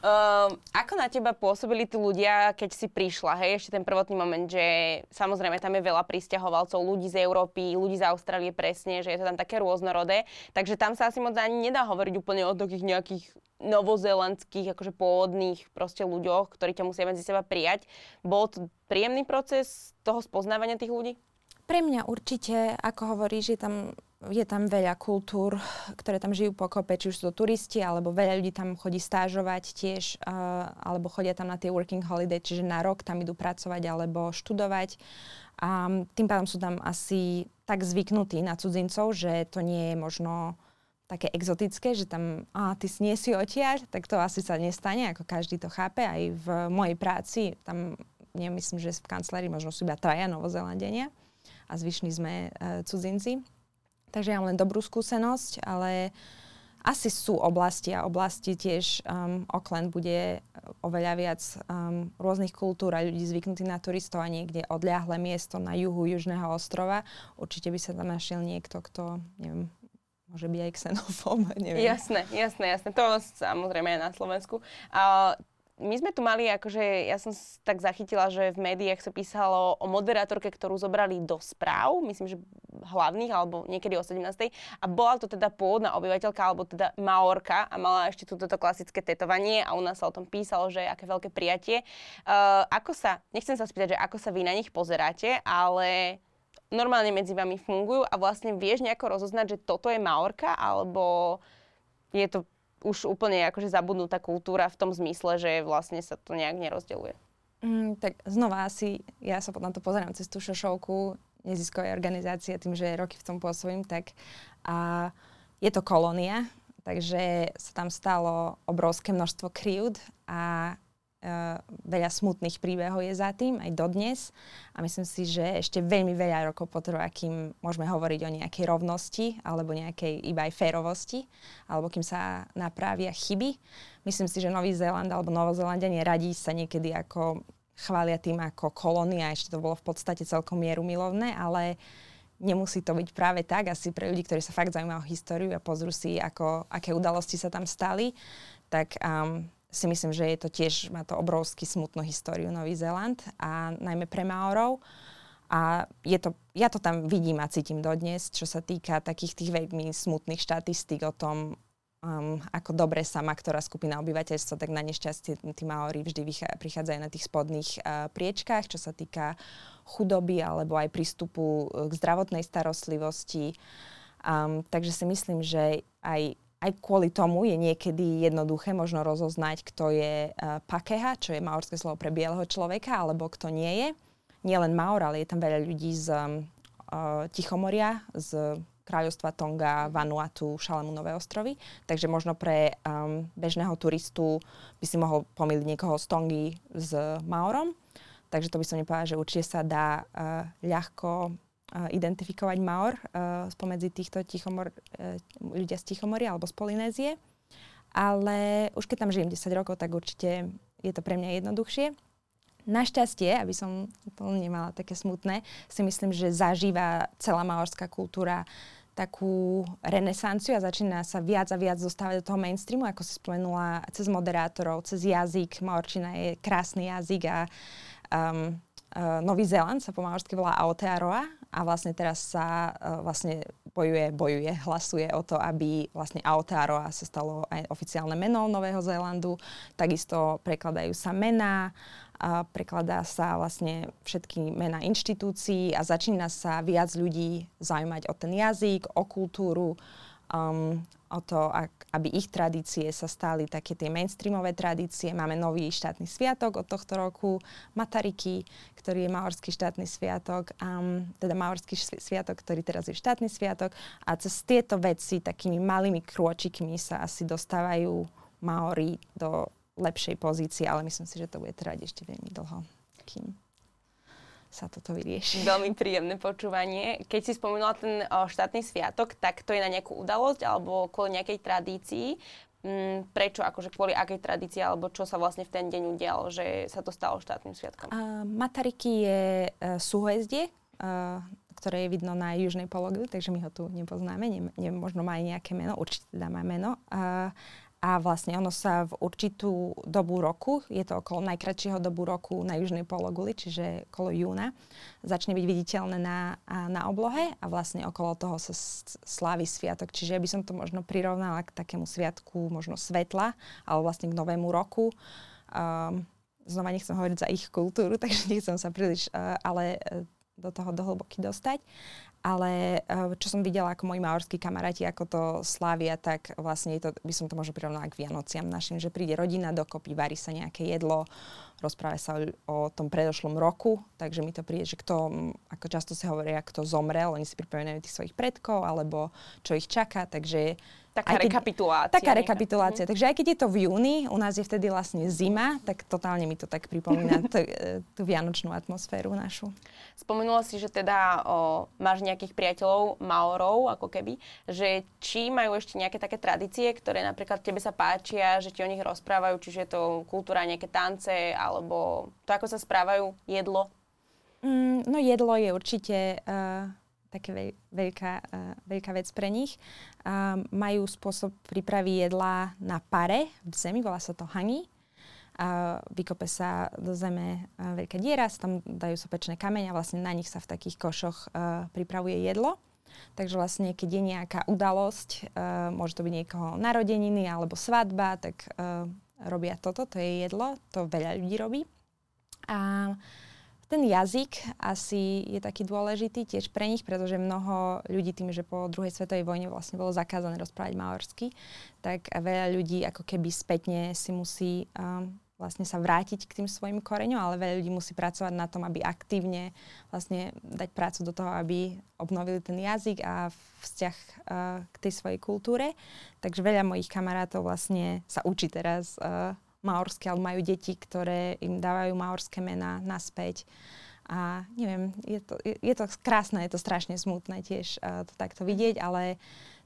Um, ako na teba pôsobili tí ľudia, keď si prišla, hej, ešte ten prvotný moment, že samozrejme tam je veľa pristahovalcov, ľudí z Európy, ľudí z Austrálie presne, že je to tam také rôznorodé, takže tam sa asi moc ani nedá hovoriť úplne o takých nejakých novozelandských, akože pôvodných proste ľuďoch, ktorí ťa musia medzi seba prijať. Bol to príjemný proces toho spoznávania tých ľudí? Pre mňa určite, ako hovoríš, je tam, je tam veľa kultúr, ktoré tam žijú pokope, či už sú to turisti, alebo veľa ľudí tam chodí stážovať tiež, uh, alebo chodia tam na tie working holiday, čiže na rok tam idú pracovať alebo študovať. A tým pádom sú tam asi tak zvyknutí na cudzincov, že to nie je možno také exotické, že tam, a ty nie si odtiaľ, tak to asi sa nestane, ako každý to chápe. Aj v mojej práci, tam nemyslím, že v kancelárii možno sú iba traja novozelandenia a zvyšní sme uh, cudzinci. Takže ja mám len dobrú skúsenosť, ale asi sú oblasti a oblasti tiež um, Auckland bude oveľa viac um, rôznych kultúr a ľudí zvyknutí na turistov a niekde odľahlé miesto na juhu južného ostrova. Určite by sa tam našiel niekto, kto, neviem, môže byť aj xenofób, neviem. Jasné, jasné, jasné. To samozrejme aj na Slovensku. A my sme tu mali, akože ja som tak zachytila, že v médiách sa písalo o moderátorke, ktorú zobrali do správ, myslím, že hlavných, alebo niekedy o 17. A bola to teda pôvodná obyvateľka, alebo teda Maorka a mala ešte túto klasické tetovanie a u nás sa o tom písalo, že aké veľké prijatie. Uh, ako sa, nechcem sa spýtať, že ako sa vy na nich pozeráte, ale normálne medzi vami fungujú a vlastne vieš nejako rozoznať, že toto je Maorka, alebo je to už úplne akože zabudnutá kultúra v tom zmysle, že vlastne sa to nejak nerozdeluje. Mm, tak znova asi, ja sa na to pozerám cez tú šošovku neziskovej organizácie, tým, že roky v tom pôsobím, tak a je to kolónia, takže sa tam stalo obrovské množstvo kryúd a Uh, veľa smutných príbehov je za tým, aj dodnes. A myslím si, že ešte veľmi veľa rokov potrvá, kým môžeme hovoriť o nejakej rovnosti alebo nejakej iba aj férovosti, alebo kým sa napravia chyby. Myslím si, že Nový Zéland alebo Novozelandanie radí sa niekedy ako chvália tým ako kolónia, ešte to bolo v podstate celkom mieru milovné, ale nemusí to byť práve tak, asi pre ľudí, ktorí sa fakt zaujímajú o históriu a pozrú si, ako, aké udalosti sa tam stali, tak um, si myslím, že je to tiež, má to obrovský smutnú históriu Nový Zéland a najmä pre Maorov. A je to, ja to tam vidím a cítim dodnes, čo sa týka takých tých veľmi smutných štatistík o tom, um, ako dobre sa má ktorá skupina obyvateľstva, tak na nešťastie tí Maori vždy vychá, prichádzajú na tých spodných uh, priečkách, čo sa týka chudoby alebo aj prístupu uh, k zdravotnej starostlivosti. Um, takže si myslím, že aj aj kvôli tomu je niekedy jednoduché možno rozoznať, kto je uh, pakeha, čo je maorské slovo pre bieleho človeka, alebo kto nie je. Nie len Maor, ale je tam veľa ľudí z uh, Tichomoria, z kráľovstva Tonga, Vanuatu, Šalamúnové ostrovy. Takže možno pre um, bežného turistu by si mohol pomýliť niekoho z Tongy s Maorom. Takže to by som nepovedala, že určite sa dá uh, ľahko identifikovať Maor uh, spomedzi týchto tichomor, uh, ľudia z Tichomoria alebo z Polynézie. Ale už keď tam žijem 10 rokov, tak určite je to pre mňa jednoduchšie. Našťastie, aby som to nemala také smutné, si myslím, že zažíva celá maorská kultúra takú renesanciu a začína sa viac a viac dostávať do toho mainstreamu, ako si spomenula, cez moderátorov, cez jazyk. Maorčina je krásny jazyk a um, uh, Nový Zéland sa po maorsky volá Aotearoa a vlastne teraz sa uh, vlastne bojuje, bojuje, hlasuje o to, aby vlastne Aotearoa sa stalo aj oficiálne meno Nového Zélandu. Takisto prekladajú sa mená a prekladá sa vlastne všetky mená inštitúcií a začína sa viac ľudí zaujímať o ten jazyk, o kultúru, um, o to, aby ich tradície sa stali také tie mainstreamové tradície. Máme nový štátny sviatok od tohto roku, Matariky, ktorý je maorský štátny sviatok, um, teda maorský sviatok, ktorý teraz je štátny sviatok. A cez tieto veci takými malými krôčikmi sa asi dostávajú Maori do lepšej pozícii, ale myslím si, že to bude trvať ešte veľmi dlho, kým sa toto vyrieši. Veľmi príjemné počúvanie. Keď si spomínala ten o, štátny sviatok, tak to je na nejakú udalosť alebo kvôli nejakej tradícii. Mm, prečo, akože kvôli akej tradícii, alebo čo sa vlastne v ten deň udialo, že sa to stalo štátnym sviatkom? Uh, Matariky je uh, súhvezdie, uh, ktoré je vidno na južnej pologli, takže my ho tu nepoznáme, ne, ne, možno má aj nejaké meno, určite teda má meno. Uh, a vlastne ono sa v určitú dobu roku, je to okolo najkratšieho dobu roku na južnej pologuli, čiže okolo júna, začne byť viditeľné na, na oblohe a vlastne okolo toho sa slávi sviatok. Čiže ja by som to možno prirovnala k takému sviatku možno svetla, alebo vlastne k novému roku. Um, znova nechcem hovoriť za ich kultúru, takže nechcem sa príliš uh, ale uh, do toho dohlboky dostať ale eh, čo som videla ako moji maorskí kamaráti, ako to slávia, tak vlastne to, by som to možno prirovnala k Vianociam našim, že príde rodina dokopy, varí sa nejaké jedlo, rozpráva sa o, o tom predošlom roku, takže mi to príde, že kto, ako často sa hovoria, kto zomrel, oni si pripomínajú tých svojich predkov, alebo čo ich čaká, takže Taká keď, rekapitulácia. Taká rekapitulácia. Mhm. Takže aj keď je to v júni, u nás je vtedy vlastne zima, tak totálne mi to tak pripomína t- e, tú vianočnú atmosféru našu. Spomenula si, že teda o, máš nejakých priateľov Maorov, ako keby, že či majú ešte nejaké také tradície, ktoré napríklad tebe sa páčia, že ti o nich rozprávajú, čiže je to kultúra, nejaké tance, alebo to, ako sa správajú, jedlo? Mm, no jedlo je určite... Uh také veľ, veľká, uh, veľká vec pre nich. Uh, majú spôsob prípravy jedla na pare v zemi, volá sa to hani. Uh, vykope sa do zeme veľká diera, sa tam dajú sopečné kameň a vlastne na nich sa v takých košoch uh, pripravuje jedlo. Takže vlastne, keď je nejaká udalosť, uh, môže to byť niekoho narodeniny alebo svadba, tak uh, robia toto, to je jedlo, to veľa ľudí robí. A ten jazyk asi je taký dôležitý tiež pre nich, pretože mnoho ľudí tým, že po druhej svetovej vojne vlastne bolo zakázané rozprávať maorsky, tak veľa ľudí ako keby spätne si musí um, vlastne sa vrátiť k tým svojim koreňom, ale veľa ľudí musí pracovať na tom, aby aktívne vlastne dať prácu do toho, aby obnovili ten jazyk a vzťah uh, k tej svojej kultúre. Takže veľa mojich kamarátov vlastne sa učí teraz uh, maorské, alebo majú deti, ktoré im dávajú maorské mená naspäť. A neviem, je to, je, je to krásne, je to strašne smutné tiež uh, to takto vidieť, ale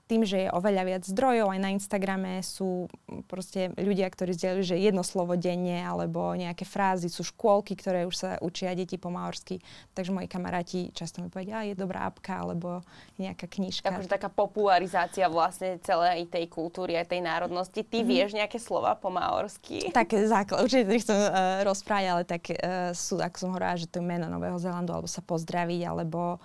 tým, že je oveľa viac zdrojov, aj na Instagrame sú proste ľudia, ktorí zdieľajú, že jedno slovo denne alebo nejaké frázy, sú škôlky, ktoré už sa učia deti po maorsky. Takže moji kamaráti často mi povedia, je dobrá apka alebo nejaká knižka. Takže taká popularizácia vlastne celej tej kultúry a tej národnosti. Ty mm-hmm. vieš nejaké slova po maorsky? Tak základ, určite nechcem uh, rozprávať, ale tak uh, sú, ako som hovorila, že to je meno Nového Zélandu, alebo sa pozdraviť, alebo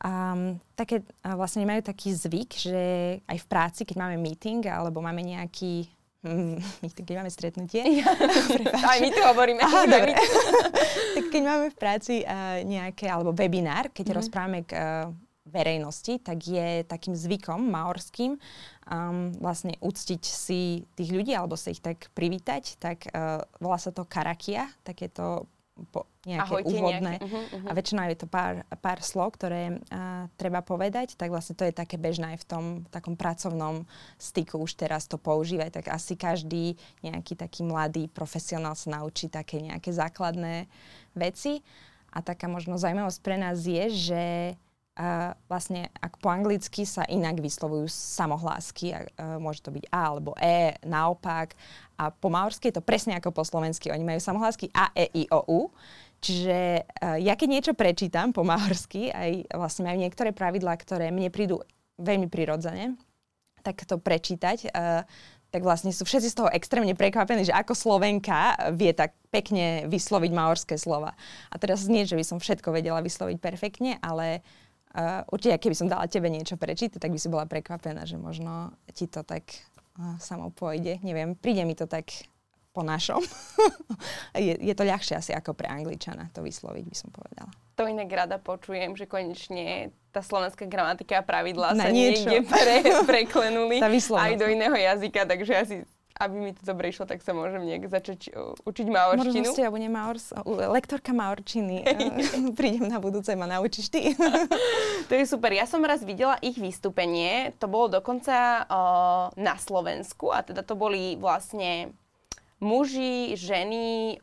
Um, také, vlastne majú taký zvyk, že aj v práci, keď máme meeting alebo máme nejaký mm, meeting, keď máme stretnutie. Ja. aj my tu hovoríme. Aha, dobre. tak keď máme v práci uh, nejaké, alebo webinár, keď mm rozprávame k uh, verejnosti, tak je takým zvykom maorským um, vlastne uctiť si tých ľudí alebo sa ich tak privítať, tak uh, volá sa to karakia, takéto po, nejaké Ahojte, úvodné. Nejaké. Uh-huh, uh-huh. A väčšinou je to pár, pár slov, ktoré uh, treba povedať, tak vlastne to je také bežné aj v tom takom pracovnom styku už teraz to používať, tak asi každý nejaký taký mladý profesionál sa naučí také nejaké základné veci. A taká možno zaujímavosť pre nás je, že uh, vlastne ak po anglicky sa inak vyslovujú samohlásky, uh, môže to byť A alebo E, naopak. A po maorsky je to presne ako po slovensky. Oni majú samohlásky A, E, I, O, U. Čiže uh, ja keď niečo prečítam po maorsky, aj vlastne majú niektoré pravidlá, ktoré mne prídu veľmi prirodzene, tak to prečítať, uh, tak vlastne sú všetci z toho extrémne prekvapení, že ako Slovenka vie tak pekne vysloviť maorské slova. A teraz nie, že by som všetko vedela vysloviť perfektne, ale určite, keby som dala tebe niečo prečítať, tak by si bola prekvapená, že možno ti to tak uh, samo pôjde. Neviem, príde mi to tak po našom. je, je to ľahšie asi ako pre Angličana to vysloviť, by som povedala. To inak rada počujem, že konečne tá slovenská gramatika a pravidlá Na sa niečo. niekde pre, preklenuli aj do iného jazyka, takže asi aby mi to dobre išlo, tak sa môžem nejak začať uh, učiť maorčinu. Možno ja budem maors, lektorka maorčiny. Prídem na budúce, ma naučíš ty. to je super. Ja som raz videla ich vystúpenie, to bolo dokonca uh, na Slovensku a teda to boli vlastne muži, ženy,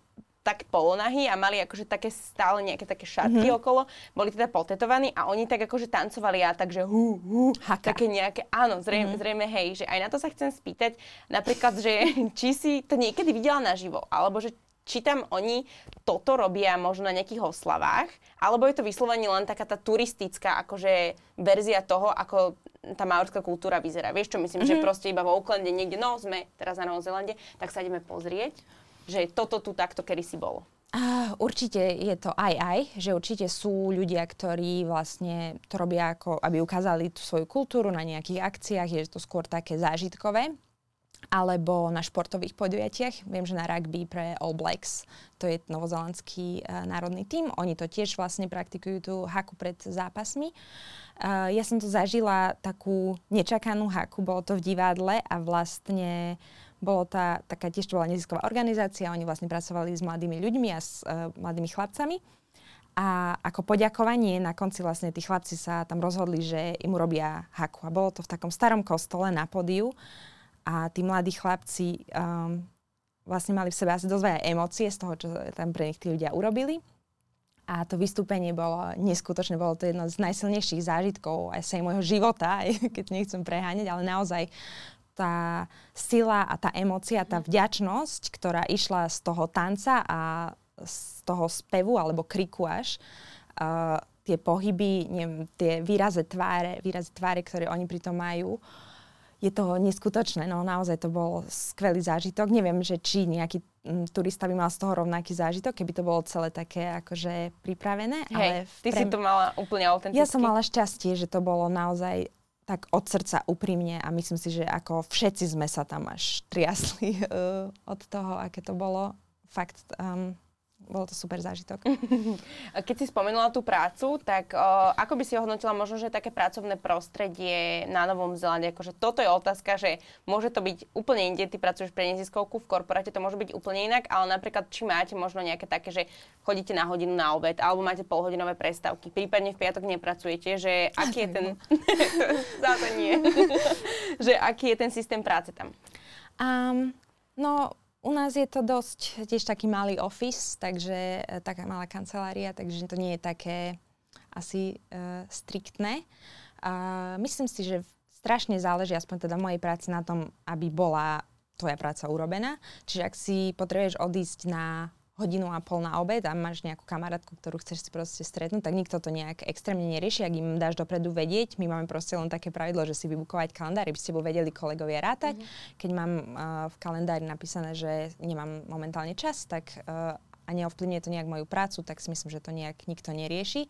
tak polonahy a mali akože také stále nejaké také šatky mm-hmm. okolo, boli teda potetovaní a oni tak akože tancovali a takže hu, hu, Haka. také nejaké, áno, zrejme, mm-hmm. zrejme, hej, že aj na to sa chcem spýtať, napríklad, že či si to niekedy videla naživo, alebo že či tam oni toto robia možno na nejakých oslavách, alebo je to vyslovene len taká tá turistická akože verzia toho, ako tá maorská kultúra vyzerá. Vieš čo myslím, mm-hmm. že proste iba vo Aucklande niekde, no sme teraz na Novom Zelande, tak sa ideme pozrieť že toto tu takto kedysi bolo? Určite je to aj aj, že určite sú ľudia, ktorí vlastne to robia ako, aby ukázali tú svoju kultúru na nejakých akciách, je to skôr také zážitkové alebo na športových podujatiach. Viem, že na rugby pre All Blacks, to je novozelandský uh, národný tím, oni to tiež vlastne praktikujú tú haku pred zápasmi. Uh, ja som to zažila takú nečakanú haku, bolo to v divadle a vlastne uh, bolo tá, taká tiež to bola nezisková organizácia, oni vlastne pracovali s mladými ľuďmi a s uh, mladými chlapcami. A ako poďakovanie na konci vlastne tí chlapci sa tam rozhodli, že im robia haku. A bolo to v takom starom kostole na podiu. A tí mladí chlapci um, vlastne mali v sebe asi dosť veľa emócie z toho, čo tam pre nich tí ľudia urobili. A to vystúpenie bolo neskutočné, bolo to jedno z najsilnejších zážitkov aj môjho života, aj keď nechcem preháňať, ale naozaj tá sila a tá emócia, tá vďačnosť, ktorá išla z toho tanca a z toho spevu alebo kriku až, uh, tie pohyby, neviem, tie výraze tváre, výraze tváre, ktoré oni pri tom majú, je to neskutočné. No naozaj to bol skvelý zážitok. Neviem, že či nejaký m, turista by mal z toho rovnaký zážitok, keby to bolo celé také akože pripravené. Hej, ale ty pre... si to mala úplne autenticky. Ja som mala šťastie, že to bolo naozaj tak od srdca úprimne a myslím si, že ako všetci sme sa tam až triasli uh, od toho, aké to bolo. Fakt, um, bolo to super zážitok. Keď si spomenula tú prácu, tak o, ako by si ohodnotila možno, že také pracovné prostredie na Novom Zelande? Akože toto je otázka, že môže to byť úplne inde, ty pracuješ pre neziskovku, v korporáte to môže byť úplne inak, ale napríklad či máte možno nejaké také, že chodíte na hodinu na obed, alebo máte polhodinové prestávky, prípadne v piatok nepracujete, že aký je ten... Zase nie. že aký je ten systém práce tam? Um, no, u nás je to dosť tiež taký malý office, takže e, taká malá kancelária, takže to nie je také asi uh, striktné. Uh, myslím si, že strašne záleží, aspoň teda mojej práci, na tom, aby bola tvoja práca urobená. Čiže ak si potrebuješ odísť na hodinu a pol na obed a máš nejakú kamarátku, ktorú chceš si proste stretnúť, tak nikto to nejak extrémne nerieši, ak im dáš dopredu vedieť. My máme proste len také pravidlo, že si vybukovať kalendár, aby ste vedeli kolegovia rátať. Mm-hmm. Keď mám uh, v kalendári napísané, že nemám momentálne čas, tak uh, a neovplyvňuje to nejak moju prácu, tak si myslím, že to nejak nikto nerieši.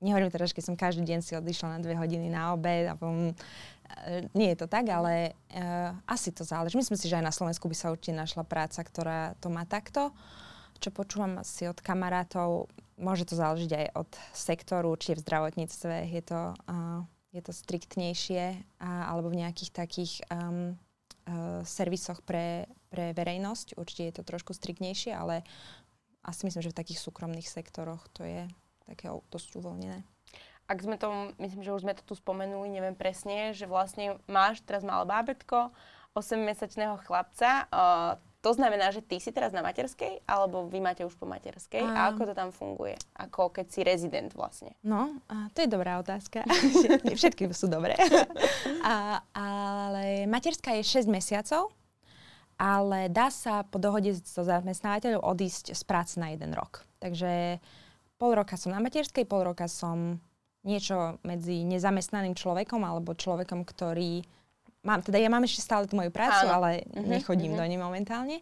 Nehovorím teraz, keď som každý deň si odišla na dve hodiny na obed a potom, uh, nie je to tak, ale uh, asi to záleží. Myslím si, že aj na Slovensku by sa určite našla práca, ktorá to má takto. Uh, čo počúvam asi od kamarátov, môže to záležiť aj od sektoru, či v zdravotníctve je to, uh, je to striktnejšie, uh, alebo v nejakých takých um, uh, servisoch pre, pre verejnosť. Určite je to trošku striktnejšie, ale asi myslím, že v takých súkromných sektoroch to je také dosť uvoľnené. Ak sme to, myslím, že už sme to tu spomenuli, neviem presne, že vlastne máš teraz malé bábetko, 8-mesačného chlapca, uh, to znamená, že ty si teraz na materskej, alebo vy máte už po materskej? Um, a ako to tam funguje? Ako keď si rezident vlastne? No, a to je dobrá otázka. Všetky sú dobré. a, ale materská je 6 mesiacov, ale dá sa po dohode so zamestnávateľom odísť z práce na jeden rok. Takže pol roka som na materskej, pol roka som niečo medzi nezamestnaným človekom alebo človekom, ktorý mám, teda ja mám ešte stále tú moju prácu, Áno. ale uh-huh, nechodím uh-huh. do nej momentálne.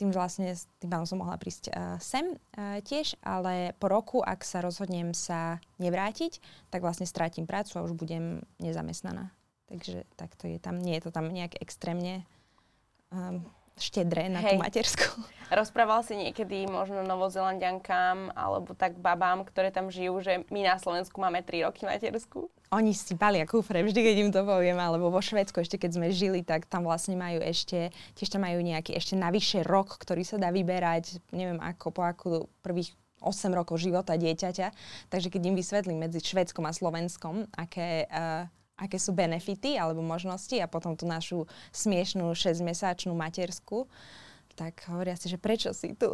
Tým vlastne, tým pádom som mohla prísť uh, sem uh, tiež, ale po roku, ak sa rozhodnem sa nevrátiť, tak vlastne strátim prácu a už budem nezamestnaná. Takže takto je tam, nie je to tam nejak extrémne um, štedré na Hej. tú matersku. Rozprával si niekedy možno novozelandiankám alebo tak babám, ktoré tam žijú, že my na Slovensku máme 3 roky matersku? Oni si balia kufre vždy, keď im to poviem, alebo vo Švedsku ešte keď sme žili, tak tam vlastne majú ešte, tiež tam majú nejaký ešte navyše rok, ktorý sa dá vyberať, neviem ako, po akú prvých 8 rokov života dieťaťa. Takže keď im vysvetlím medzi Švedskom a Slovenskom, aké uh, aké sú benefity alebo možnosti a potom tú našu smiešnú 6-mesačnú matersku, tak hovoria si, že prečo si tu?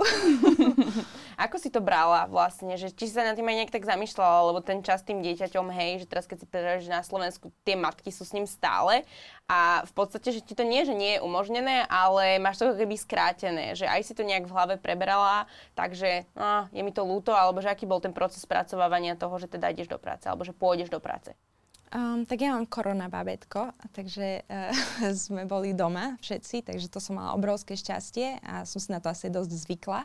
Ako si to brala vlastne? Že či si sa na tým aj nejak tak zamýšľala, lebo ten čas tým dieťaťom, hej, že teraz keď si že na Slovensku tie matky sú s ním stále a v podstate, že ti to nie, že nie je umožnené, ale máš to keby skrátené, že aj si to nejak v hlave preberala, takže no, je mi to ľúto, alebo že aký bol ten proces spracovávania toho, že teda ideš do práce, alebo že pôjdeš do práce. Um, tak ja mám korona babetko, takže uh, sme boli doma všetci, takže to som mala obrovské šťastie a som si na to asi dosť zvykla,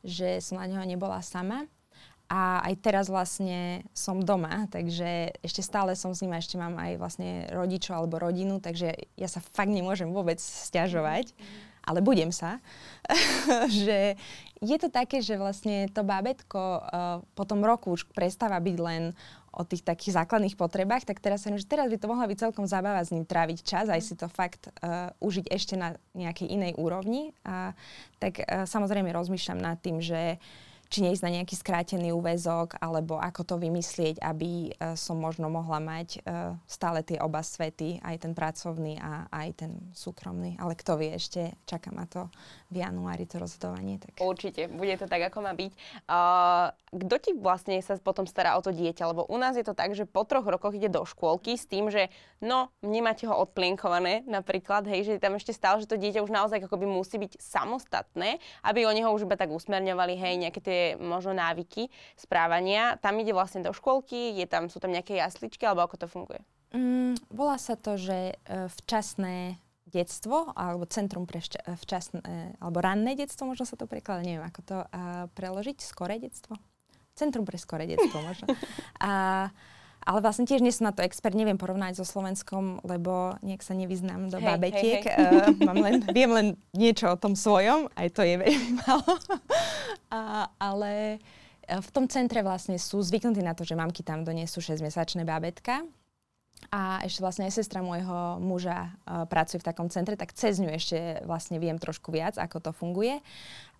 že som na neho nebola sama. A aj teraz vlastne som doma, takže ešte stále som s ním a ešte mám aj vlastne rodičov alebo rodinu, takže ja sa fakt nemôžem vôbec stiažovať, mm-hmm. ale budem sa. že je to také, že vlastne to bábetko uh, po tom roku už prestáva byť len o tých takých základných potrebách, tak teraz že teraz by to mohla byť celkom zábava s ním tráviť čas, aj si to fakt uh, užiť ešte na nejakej inej úrovni. A, tak uh, samozrejme rozmýšľam nad tým, že uh, či neísť na nejaký skrátený úvezok, alebo ako to vymyslieť, aby uh, som možno mohla mať uh, stále tie oba svety, aj ten pracovný a aj ten súkromný. Ale kto vie ešte, čaká ma to v januári to rozhodovanie. Tak. Určite, bude to tak, ako má byť. Uh, kto ti vlastne sa potom stará o to dieťa? Lebo u nás je to tak, že po troch rokoch ide do škôlky s tým, že no, nemáte ho odplienkované napríklad, hej, že tam ešte stále, že to dieťa už naozaj ako by musí byť samostatné, aby oni ho už iba tak usmerňovali, hej, nejaké tie možno návyky správania. Tam ide vlastne do škôlky, je tam, sú tam nejaké jasličky, alebo ako to funguje? Mm, volá sa to, že e, včasné detstvo, alebo Centrum pre e, včasné, e, alebo ranné detstvo, možno sa to prekladá, neviem, ako to uh, preložiť, skoré detstvo? Centrum pre skoré detstvo možno. A, ale vlastne tiež nie som na to expert, neviem porovnať so Slovenskom, lebo nejak sa nevyznám do hej, babetiek. Hej, hej. Uh, mám len, viem len niečo o tom svojom, aj to je veľmi málo. A, ale e, v tom centre vlastne sú zvyknutí na to, že mamky tam donesú 6-mesačné bábetka. A ešte vlastne aj sestra môjho muža uh, pracuje v takom centre, tak cez ňu ešte vlastne viem trošku viac, ako to funguje.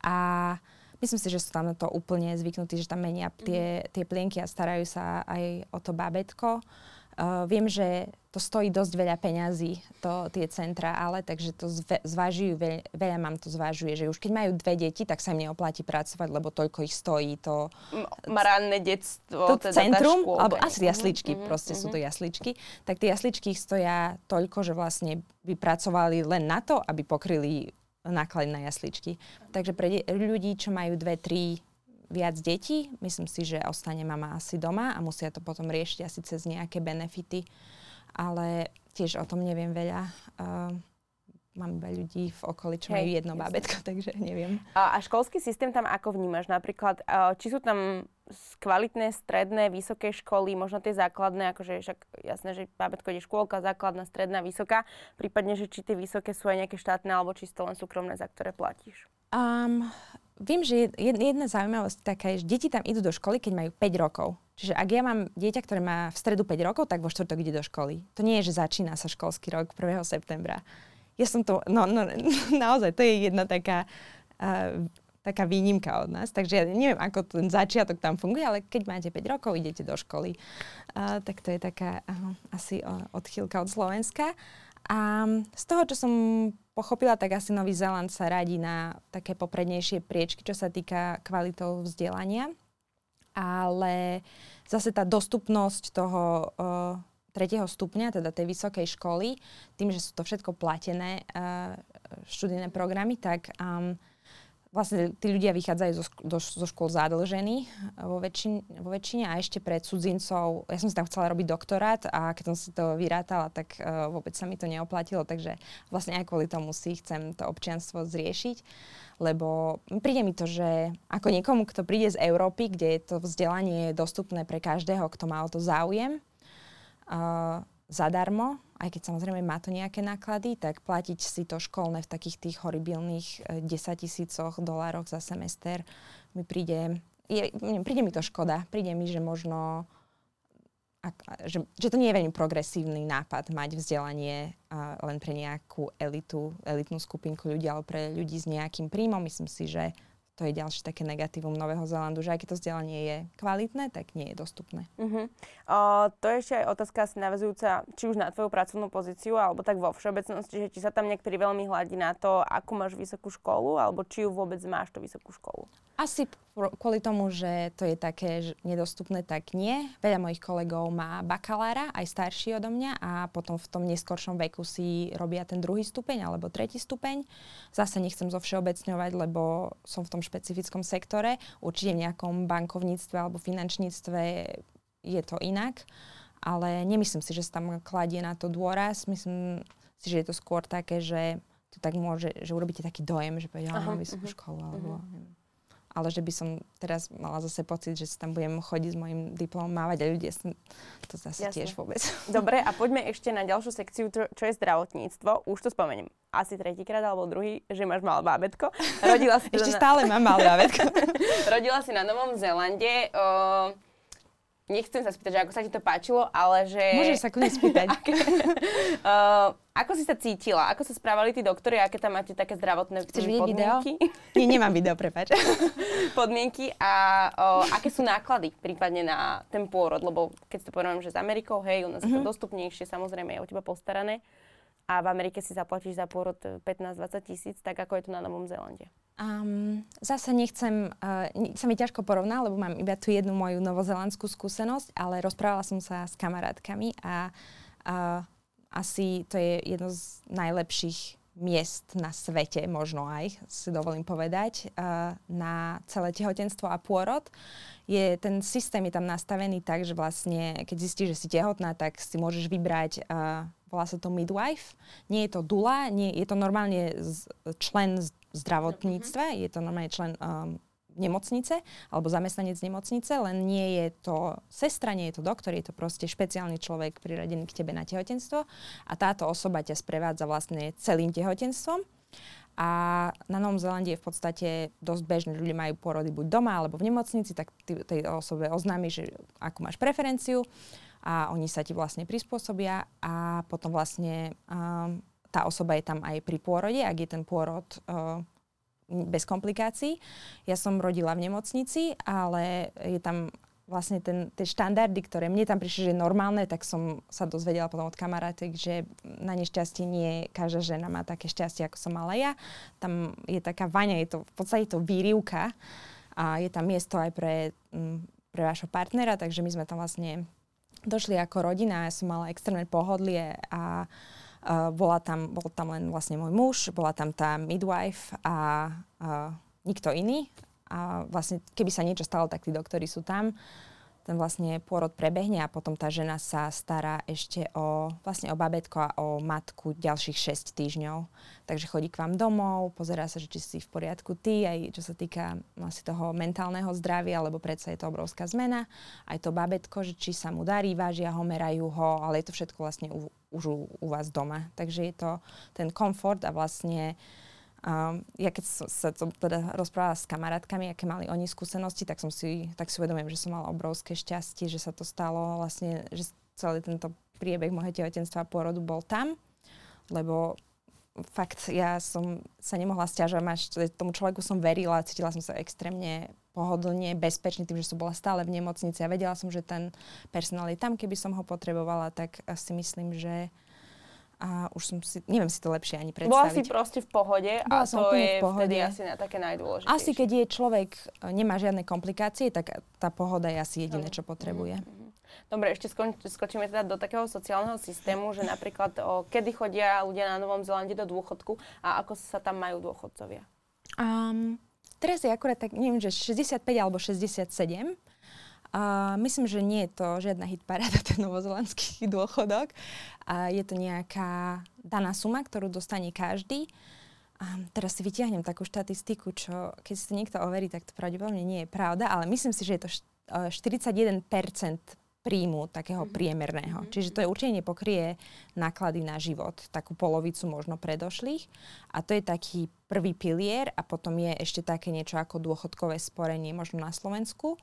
A myslím si, že sú tam na to úplne zvyknutí, že tam menia tie, tie plienky a starajú sa aj o to bábetko. Uh, viem, že to stojí dosť veľa peňazí, to, tie centra, ale takže to zve, zvážujú, veľ, veľa mám to zvážuje, že už keď majú dve deti, tak sa im neoplatí pracovať, lebo toľko ich stojí to... Maránne detstvo, to teda centrum, škôlka, alebo asi jasličky, mm-hmm, proste mm-hmm. sú to mhm. jasličky, tak tie jasličky ich stoja toľko, že vlastne by pracovali len na to, aby pokryli náklady na jasličky. Takže pre de- ľudí, čo majú dve, tri viac detí. Myslím si, že ostane mama asi doma a musia to potom riešiť asi cez nejaké benefity. Ale tiež o tom neviem veľa. Uh, mám iba ľudí v okolí, čo Hej, majú jedno jasne. bábetko, takže neviem. A, školský systém tam ako vnímaš? Napríklad, či sú tam kvalitné, stredné, vysoké školy, možno tie základné, akože však jasné, že bábetko ide škôlka, základná, stredná, vysoká, prípadne, že či tie vysoké sú aj nejaké štátne alebo čisto len súkromné, za ktoré platíš? Um, viem, že jedna zaujímavosť taká je, že deti tam idú do školy, keď majú 5 rokov. Čiže ak ja mám dieťa, ktoré má v stredu 5 rokov, tak vo štvrtok ide do školy. To nie je, že začína sa školský rok 1. septembra. Ja som to, no, no naozaj, to je jedna taká, uh, taká výnimka od nás. Takže ja neviem, ako ten začiatok tam funguje, ale keď máte 5 rokov, idete do školy. Uh, tak to je taká uh, asi uh, odchýlka od Slovenska. A z toho, čo som pochopila, tak asi Nový Zeland sa radí na také poprednejšie priečky, čo sa týka kvalitou vzdelania. Ale zase tá dostupnosť toho uh, tretieho stupňa, teda tej vysokej školy, tým, že sú to všetko platené uh, študijné programy, tak um, vlastne tí ľudia vychádzajú zo, do, zo škôl zadlžení eh, vo, väčšin, vo väčšine a ešte pre cudzincov. Ja som si tam chcela robiť doktorát a keď som si to vyrátala, tak uh, vôbec sa mi to neoplatilo, takže vlastne aj kvôli tomu si chcem to občianstvo zriešiť, lebo príde mi to, že ako niekomu, kto príde z Európy, kde je to vzdelanie dostupné pre každého, kto má o to záujem, uh, zadarmo, aj keď samozrejme má to nejaké náklady, tak platiť si to školné v takých tých horibilných 10 eh, tisícoch dolároch za semester mi príde, je, príde mi to škoda. Príde mi, že možno ak, že, že to nie je veľmi progresívny nápad mať vzdelanie uh, len pre nejakú elitu, elitnú skupinku ľudí, ale pre ľudí s nejakým príjmom. Myslím si, že to je ďalšie také negatívum Nového Zélandu, že aj keď to vzdelanie je kvalitné, tak nie je dostupné. Uh-huh. O, to je ešte aj otázka asi navezujúca či už na tvoju pracovnú pozíciu, alebo tak vo všeobecnosti, že či sa tam niektorí veľmi hľadí na to, akú máš vysokú školu, alebo či ju vôbec máš tú vysokú školu. Asi kvôli tomu, že to je také nedostupné, tak nie. Veľa mojich kolegov má bakalára, aj starší odo mňa a potom v tom neskoršom veku si robia ten druhý stupeň alebo tretí stupeň. Zase nechcem zo všeobecňovať, lebo som v tom špecifickom sektore. Určite v nejakom bankovníctve alebo finančníctve je to inak, ale nemyslím si, že sa tam kladie na to dôraz. Myslím si, že je to skôr také, že to tak môže, že urobíte taký dojem, že povedia, mám vysokú uh-huh. školu, alebo uh-huh. neviem ale že by som teraz mala zase pocit, že sa tam budem chodiť s mojim diplomom mávať a ľudia to zase Jasne. tiež vôbec. Dobre, a poďme ešte na ďalšiu sekciu, čo je zdravotníctvo. Už to spomeniem asi tretíkrát alebo druhý, že máš malé bábetko. Rodila si ešte na... stále mám malé bábetko. Rodila si na Novom Zélande. Uh nechcem sa spýtať, že ako sa ti to páčilo, ale že... Môžeš sa kľudne spýtať. uh, ako si sa cítila? Ako sa správali tí doktori? Aké tam máte také zdravotné Chceš podmienky? video? Nie, nemám video, prepáč. podmienky a uh, aké sú náklady prípadne na ten pôrod? Lebo keď si to porovnám, že s Amerikou, hej, u nás mm-hmm. je to mhm. dostupnejšie, samozrejme je o teba postarané a v Amerike si zaplatíš za pôrod 15-20 tisíc, tak ako je to na Novom Zélande? Um, zase nechcem, uh, sa mi ťažko porovná, lebo mám iba tú jednu moju novozelandskú skúsenosť, ale rozprávala som sa s kamarátkami a uh, asi to je jedno z najlepších miest na svete, možno aj, si dovolím povedať, uh, na celé tehotenstvo a pôrod. Je, ten systém je tam nastavený tak, že vlastne, keď zistíš, že si tehotná, tak si môžeš vybrať uh, volá sa to midwife. Nie je to dula, nie, je to normálne člen zdravotníctva, je to normálne člen um, nemocnice alebo zamestnanec nemocnice, len nie je to sestra, nie je to doktor, je to proste špeciálny človek priradený k tebe na tehotenstvo a táto osoba ťa sprevádza vlastne celým tehotenstvom. A na Novom Zelande je v podstate dosť bežné, ľudia majú porody buď doma alebo v nemocnici, tak tej osobe oznámi, že akú máš preferenciu a oni sa ti vlastne prispôsobia a potom vlastne um, tá osoba je tam aj pri pôrode, ak je ten pôrod uh, bez komplikácií. Ja som rodila v nemocnici, ale je tam vlastne ten, tie štandardy, ktoré mne tam prišli, že normálne, tak som sa dozvedela potom od kamarátek, že na nešťastie nie každá žena má také šťastie, ako som mala ja. Tam je taká vaňa, je to v podstate to výrivka a je tam miesto aj pre, m, pre vášho partnera, takže my sme tam vlastne došli ako rodina, ja som mala extrémne pohodlie a uh, bola tam, bol tam len vlastne môj muž, bola tam tá midwife a uh, nikto iný. A vlastne, keby sa niečo stalo, tak tí doktori sú tam ten vlastne pôrod prebehne a potom tá žena sa stará ešte o, vlastne o babetko a o matku ďalších 6 týždňov. Takže chodí k vám domov, pozerá sa, že či si v poriadku ty, aj čo sa týka vlastne toho mentálneho zdravia, lebo predsa je to obrovská zmena. Aj to babetko, že či sa mu darí, vážia ho, merajú ho, ale je to všetko vlastne už u, u vás doma. Takže je to ten komfort a vlastne Um, ja keď som sa to teda rozprávala s kamarátkami, aké mali oni skúsenosti, tak som si, tak si uvedomujem, že som mala obrovské šťastie, že sa to stalo vlastne, že celý tento priebeh môjho tehotenstva a pôrodu bol tam, lebo fakt ja som sa nemohla stiažovať, tomu človeku som verila, cítila som sa extrémne pohodlne, bezpečne tým, že som bola stále v nemocnici a vedela som, že ten personál je tam, keby som ho potrebovala, tak si myslím, že a už som si, neviem si to lepšie ani predstaviť. Bola si proste v pohode Bola a som to je v pohode. vtedy asi na také najdôležitejšie. Asi keď je človek, e, nemá žiadne komplikácie, tak tá pohoda je asi jediné, čo potrebuje. Dobre, ešte skočíme teda do takého sociálneho systému, že napríklad o, kedy chodia ľudia na Novom Zelande do dôchodku a ako sa tam majú dôchodcovia. Um, teraz je akurát tak, neviem, že 65 alebo 67. A myslím, že nie je to žiadna hitparáda, ten novozelandský dôchodok. A je to nejaká daná suma, ktorú dostane každý. A teraz si vytiahnem takú štatistiku, čo keď si to niekto overí, tak to pravdepodobne nie je pravda, ale myslím si, že je to št- e, 41% príjmu takého priemerného. Čiže to je určite nepokrie náklady na život, takú polovicu možno predošlých. A to je taký prvý pilier a potom je ešte také niečo ako dôchodkové sporenie možno na Slovensku.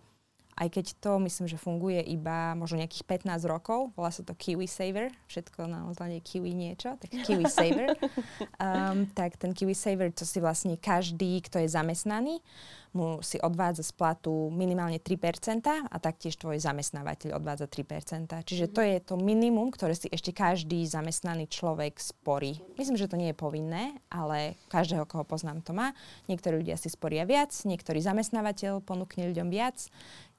Aj keď to myslím, že funguje iba možno nejakých 15 rokov, volá sa to Kiwi Saver, všetko na ozlade Kiwi niečo, tak Kiwi Saver. Um, tak ten Kiwi Saver, to si vlastne každý, kto je zamestnaný, mu si odvádza z platu minimálne 3% a taktiež tvoj zamestnávateľ odvádza 3%. Čiže to je to minimum, ktoré si ešte každý zamestnaný človek sporí. Myslím, že to nie je povinné, ale každého, koho poznám, to má. Niektorí ľudia si sporia viac, niektorý zamestnávateľ ponúkne ľuďom viac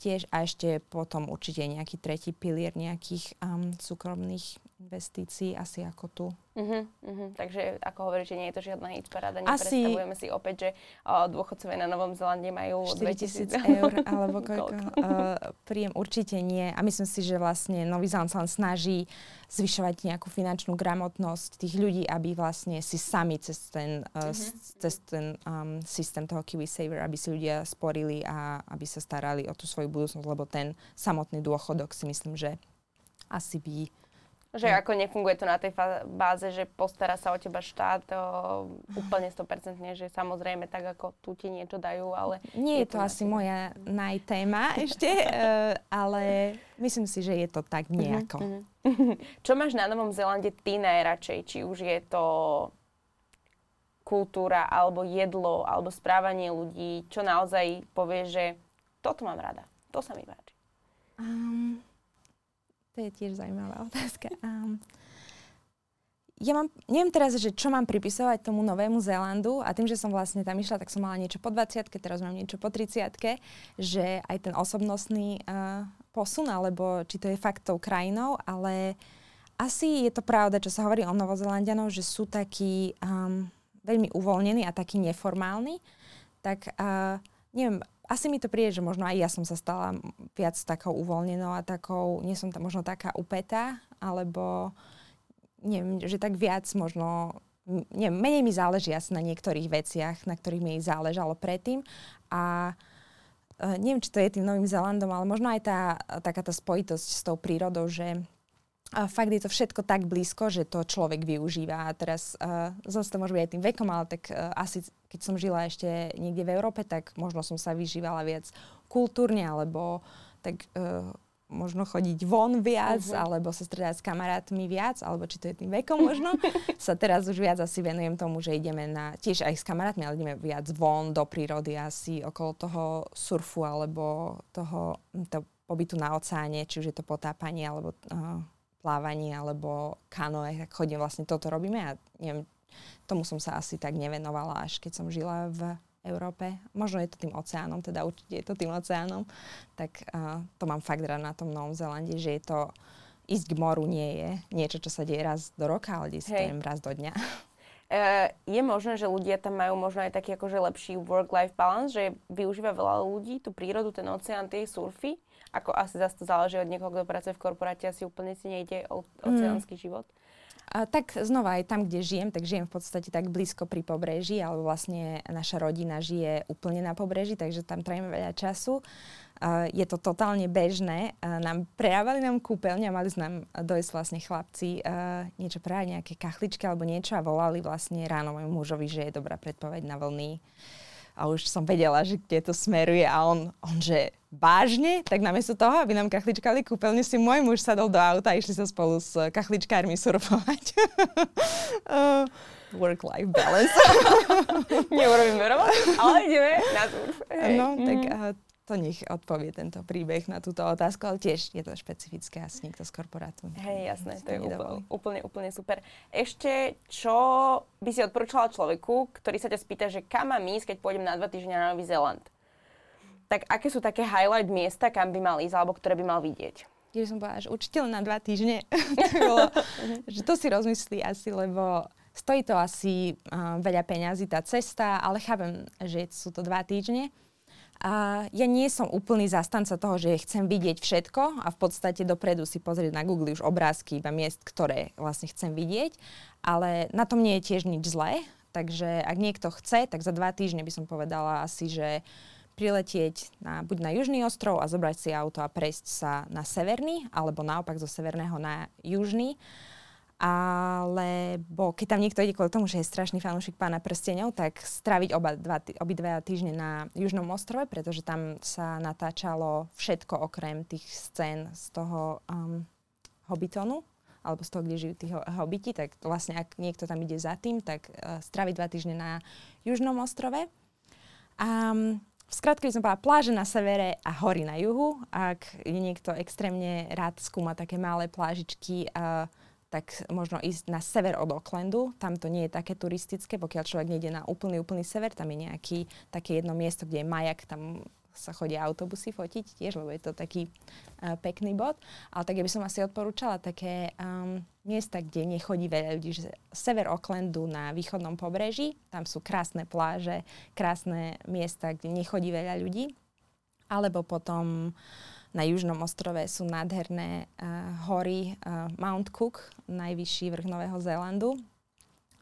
tiež a ešte potom určite nejaký tretí pilier nejakých um, súkromných investícií, asi ako tu. Uh-huh, uh-huh. Takže ako hovoríš, že nie je to žiadna hitparáda, Asi- nepredstavujeme si opäť, že o, dôchodcovia na Novom Zelande majú 4000 2000 eur alebo koľko. Uh, príjem určite nie. A myslím si, že vlastne Nový Zeland sa len snaží zvyšovať nejakú finančnú gramotnosť tých ľudí, aby vlastne si sami cez ten, uh, mm-hmm. cez ten um, systém toho Kiwi Saver, aby si ľudia sporili a aby sa starali o tú svoju budúcnosť, lebo ten samotný dôchodok si myslím, že asi by Že ako nefunguje to na tej fa- báze, že postará sa o teba štát o, úplne 100%, že samozrejme tak ako tu ti niečo dajú, ale... Nie je to to asi tebe. moja najtéma ešte, uh, ale myslím si, že je to tak nejako. Mhm. Čo máš na Novom Zélande ty najradšej? Či už je to kultúra, alebo jedlo, alebo správanie ľudí, čo naozaj povie, že toto mám rada, to sa mi páči. Um, to je tiež zaujímavá otázka. Um, ja mám, neviem teraz, že čo mám pripisovať tomu Novému Zélandu a tým, že som vlastne tam išla, tak som mala niečo po 20 teraz mám niečo po 30 že aj ten osobnostný uh, posun, alebo či to je fakt tou krajinou, ale asi je to pravda, čo sa hovorí o Novozelandianov, že sú takí um, veľmi uvoľnení a takí neformálni. Tak uh, neviem, asi mi to príde, že možno aj ja som sa stala viac takou uvoľnenou a takou, nie som tam možno taká upetá, alebo neviem, že tak viac možno, neviem, menej mi záleží asi na niektorých veciach, na ktorých mi záležalo predtým. A e, neviem, či to je tým Novým Zelandom, ale možno aj tá, taká tá spojitosť s tou prírodou, že a fakt je to všetko tak blízko, že to človek využíva. A teraz uh, zase to môže byť aj tým vekom, ale tak uh, asi keď som žila ešte niekde v Európe, tak možno som sa vyžívala viac kultúrne, alebo tak uh, možno chodiť von viac, uh-huh. alebo sa stretať s kamarátmi viac, alebo či to je tým vekom možno. sa teraz už viac asi venujem tomu, že ideme na, tiež aj s kamarátmi, ale ideme viac von do prírody, asi okolo toho surfu, alebo toho, toho pobytu na oceáne, či už je to potápanie, alebo uh, plávanie, alebo kanoe, tak chodím vlastne toto robíme a neviem, tomu som sa asi tak nevenovala, až keď som žila v Európe. Možno je to tým oceánom, teda určite je to tým oceánom. Tak uh, to mám fakt rád na tom Novom Zelande, že je to ísť k moru nie je niečo, čo sa deje raz do roka, ale Hej. len raz do dňa. Uh, je možné, že ľudia tam majú možno aj taký akože lepší work-life balance, že využíva veľa ľudí tú prírodu, ten oceán, tie surfy? Ako asi zase to záleží od niekoho, kto pracuje v korporáte, asi úplne si nejde o oceánsky život. A tak znova aj tam, kde žijem, tak žijem v podstate tak blízko pri pobreží, alebo vlastne naša rodina žije úplne na pobreží, takže tam trajíme veľa času. Uh, je to totálne bežné. Uh, nám prejavali nám kúpeľne a mali nám dojsť vlastne chlapci uh, niečo práve nejaké kachličky alebo niečo a volali vlastne ráno môjmu mužovi, že je dobrá predpoveď na vlny. A už som vedela, že kde to smeruje a on, on že vážne? Tak namiesto toho, aby nám kachličkali kúpeľne, si môj muž sadol do auta a išli sa spolu s kachličkármi surfovať. uh, work-life balance. Neurobíme robotu, ale ideme na surf. Hej. No, tak uh, to nech odpovie tento príbeh na túto otázku, ale tiež je to špecifické asi niekto z korporátu. Hej, jasné, to je úplne, úplne, úplne super. Ešte, čo by si odporúčala človeku, ktorý sa ťa spýta, že kam mám ísť, keď pôjdem na dva týždňa na Nový Zéland? Tak aké sú také highlight miesta, kam by mal ísť, alebo ktoré by mal vidieť? Ja som povedala, že určite len na dva týždne. to, bolo, že to si rozmyslí asi, lebo stojí to asi uh, veľa peňazí tá cesta, ale chápem, že sú to dva týždne. A ja nie som úplný zastanca toho, že chcem vidieť všetko a v podstate dopredu si pozrieť na Google už obrázky iba miest, ktoré vlastne chcem vidieť, ale na tom nie je tiež nič zlé, takže ak niekto chce, tak za dva týždne by som povedala asi, že priletieť na, buď na južný ostrov a zobrať si auto a prejsť sa na severný, alebo naopak zo severného na južný alebo keď tam niekto ide kvôli tomu, že je strašný fanúšik pána prstenov, tak straviť oba dva, obidva týždne na Južnom ostrove, pretože tam sa natáčalo všetko okrem tých scén z toho um, Hobbitonu, alebo z toho, kde žijú tí hobiti, tak vlastne ak niekto tam ide za tým, tak uh, straviť dva týždne na Južnom ostrove. Um, v skratke by som povedala pláže na severe a hory na juhu. Ak je niekto extrémne rád skúma také malé plážičky, uh, tak možno ísť na sever od Aucklandu. Tam to nie je také turistické, pokiaľ človek nejde na úplný, úplný sever. Tam je nejaký, také jedno miesto, kde je majak, tam sa chodia autobusy fotiť tiež, lebo je to taký uh, pekný bod. Ale tak ja by som asi odporúčala také um, miesta, kde nechodí veľa ľudí. Že sever Aucklandu na východnom pobreží, tam sú krásne pláže, krásne miesta, kde nechodí veľa ľudí. Alebo potom uh, na južnom ostrove sú nádherné uh, hory uh, Mount Cook, najvyšší vrch Nového Zélandu.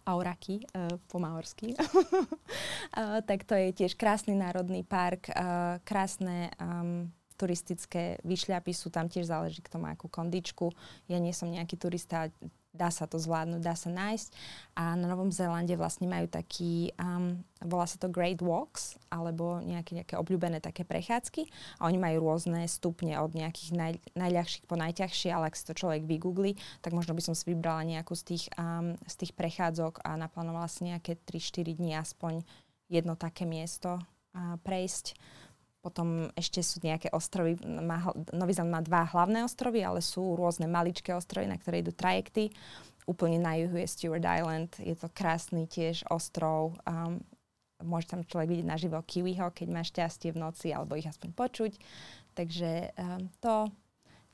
Auraki, uh, po maorsky. uh, tak to je tiež krásny národný park, uh, krásne um, turistické vyšľapy sú tam tiež záleží k tomu, akú kondičku. Ja nie som nejaký turista, dá sa to zvládnuť, dá sa nájsť. A na Novom Zélande vlastne majú taký, um, volá sa to Great Walks, alebo nejaké, nejaké obľúbené také prechádzky. A oni majú rôzne stupne od nejakých naj, najľahších po najťažšie, ale ak si to človek vygoogli, tak možno by som si vybrala nejakú z tých, um, z tých prechádzok a naplánovala si nejaké 3-4 dní aspoň jedno také miesto uh, prejsť potom ešte sú nejaké ostrovy. Má, Nový Zeland má dva hlavné ostrovy, ale sú rôzne maličké ostrovy, na ktoré idú trajekty. Úplne na juhu je Stewart Island. Je to krásny tiež ostrov. Um, môže tam človek vidieť naživo kiwiho, keď má šťastie v noci, alebo ich aspoň počuť. Takže um, to,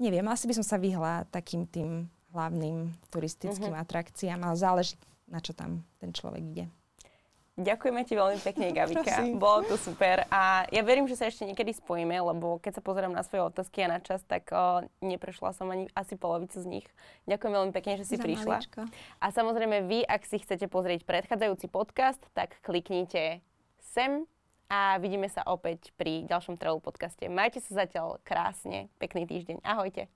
neviem, asi by som sa vyhla takým tým hlavným turistickým uh-huh. atrakciám, ale záleží, na čo tam ten človek ide. Ďakujeme ti veľmi pekne, Gabika. Bolo to super. A ja verím, že sa ešte niekedy spojíme, lebo keď sa pozerám na svoje otázky a na čas, tak o, neprešla som ani asi polovicu z nich. Ďakujem veľmi pekne, že si Za prišla. Maličko. A samozrejme vy, ak si chcete pozrieť predchádzajúci podcast, tak kliknite sem a vidíme sa opäť pri ďalšom Travel podcaste. Majte sa zatiaľ krásne. Pekný týždeň. Ahojte.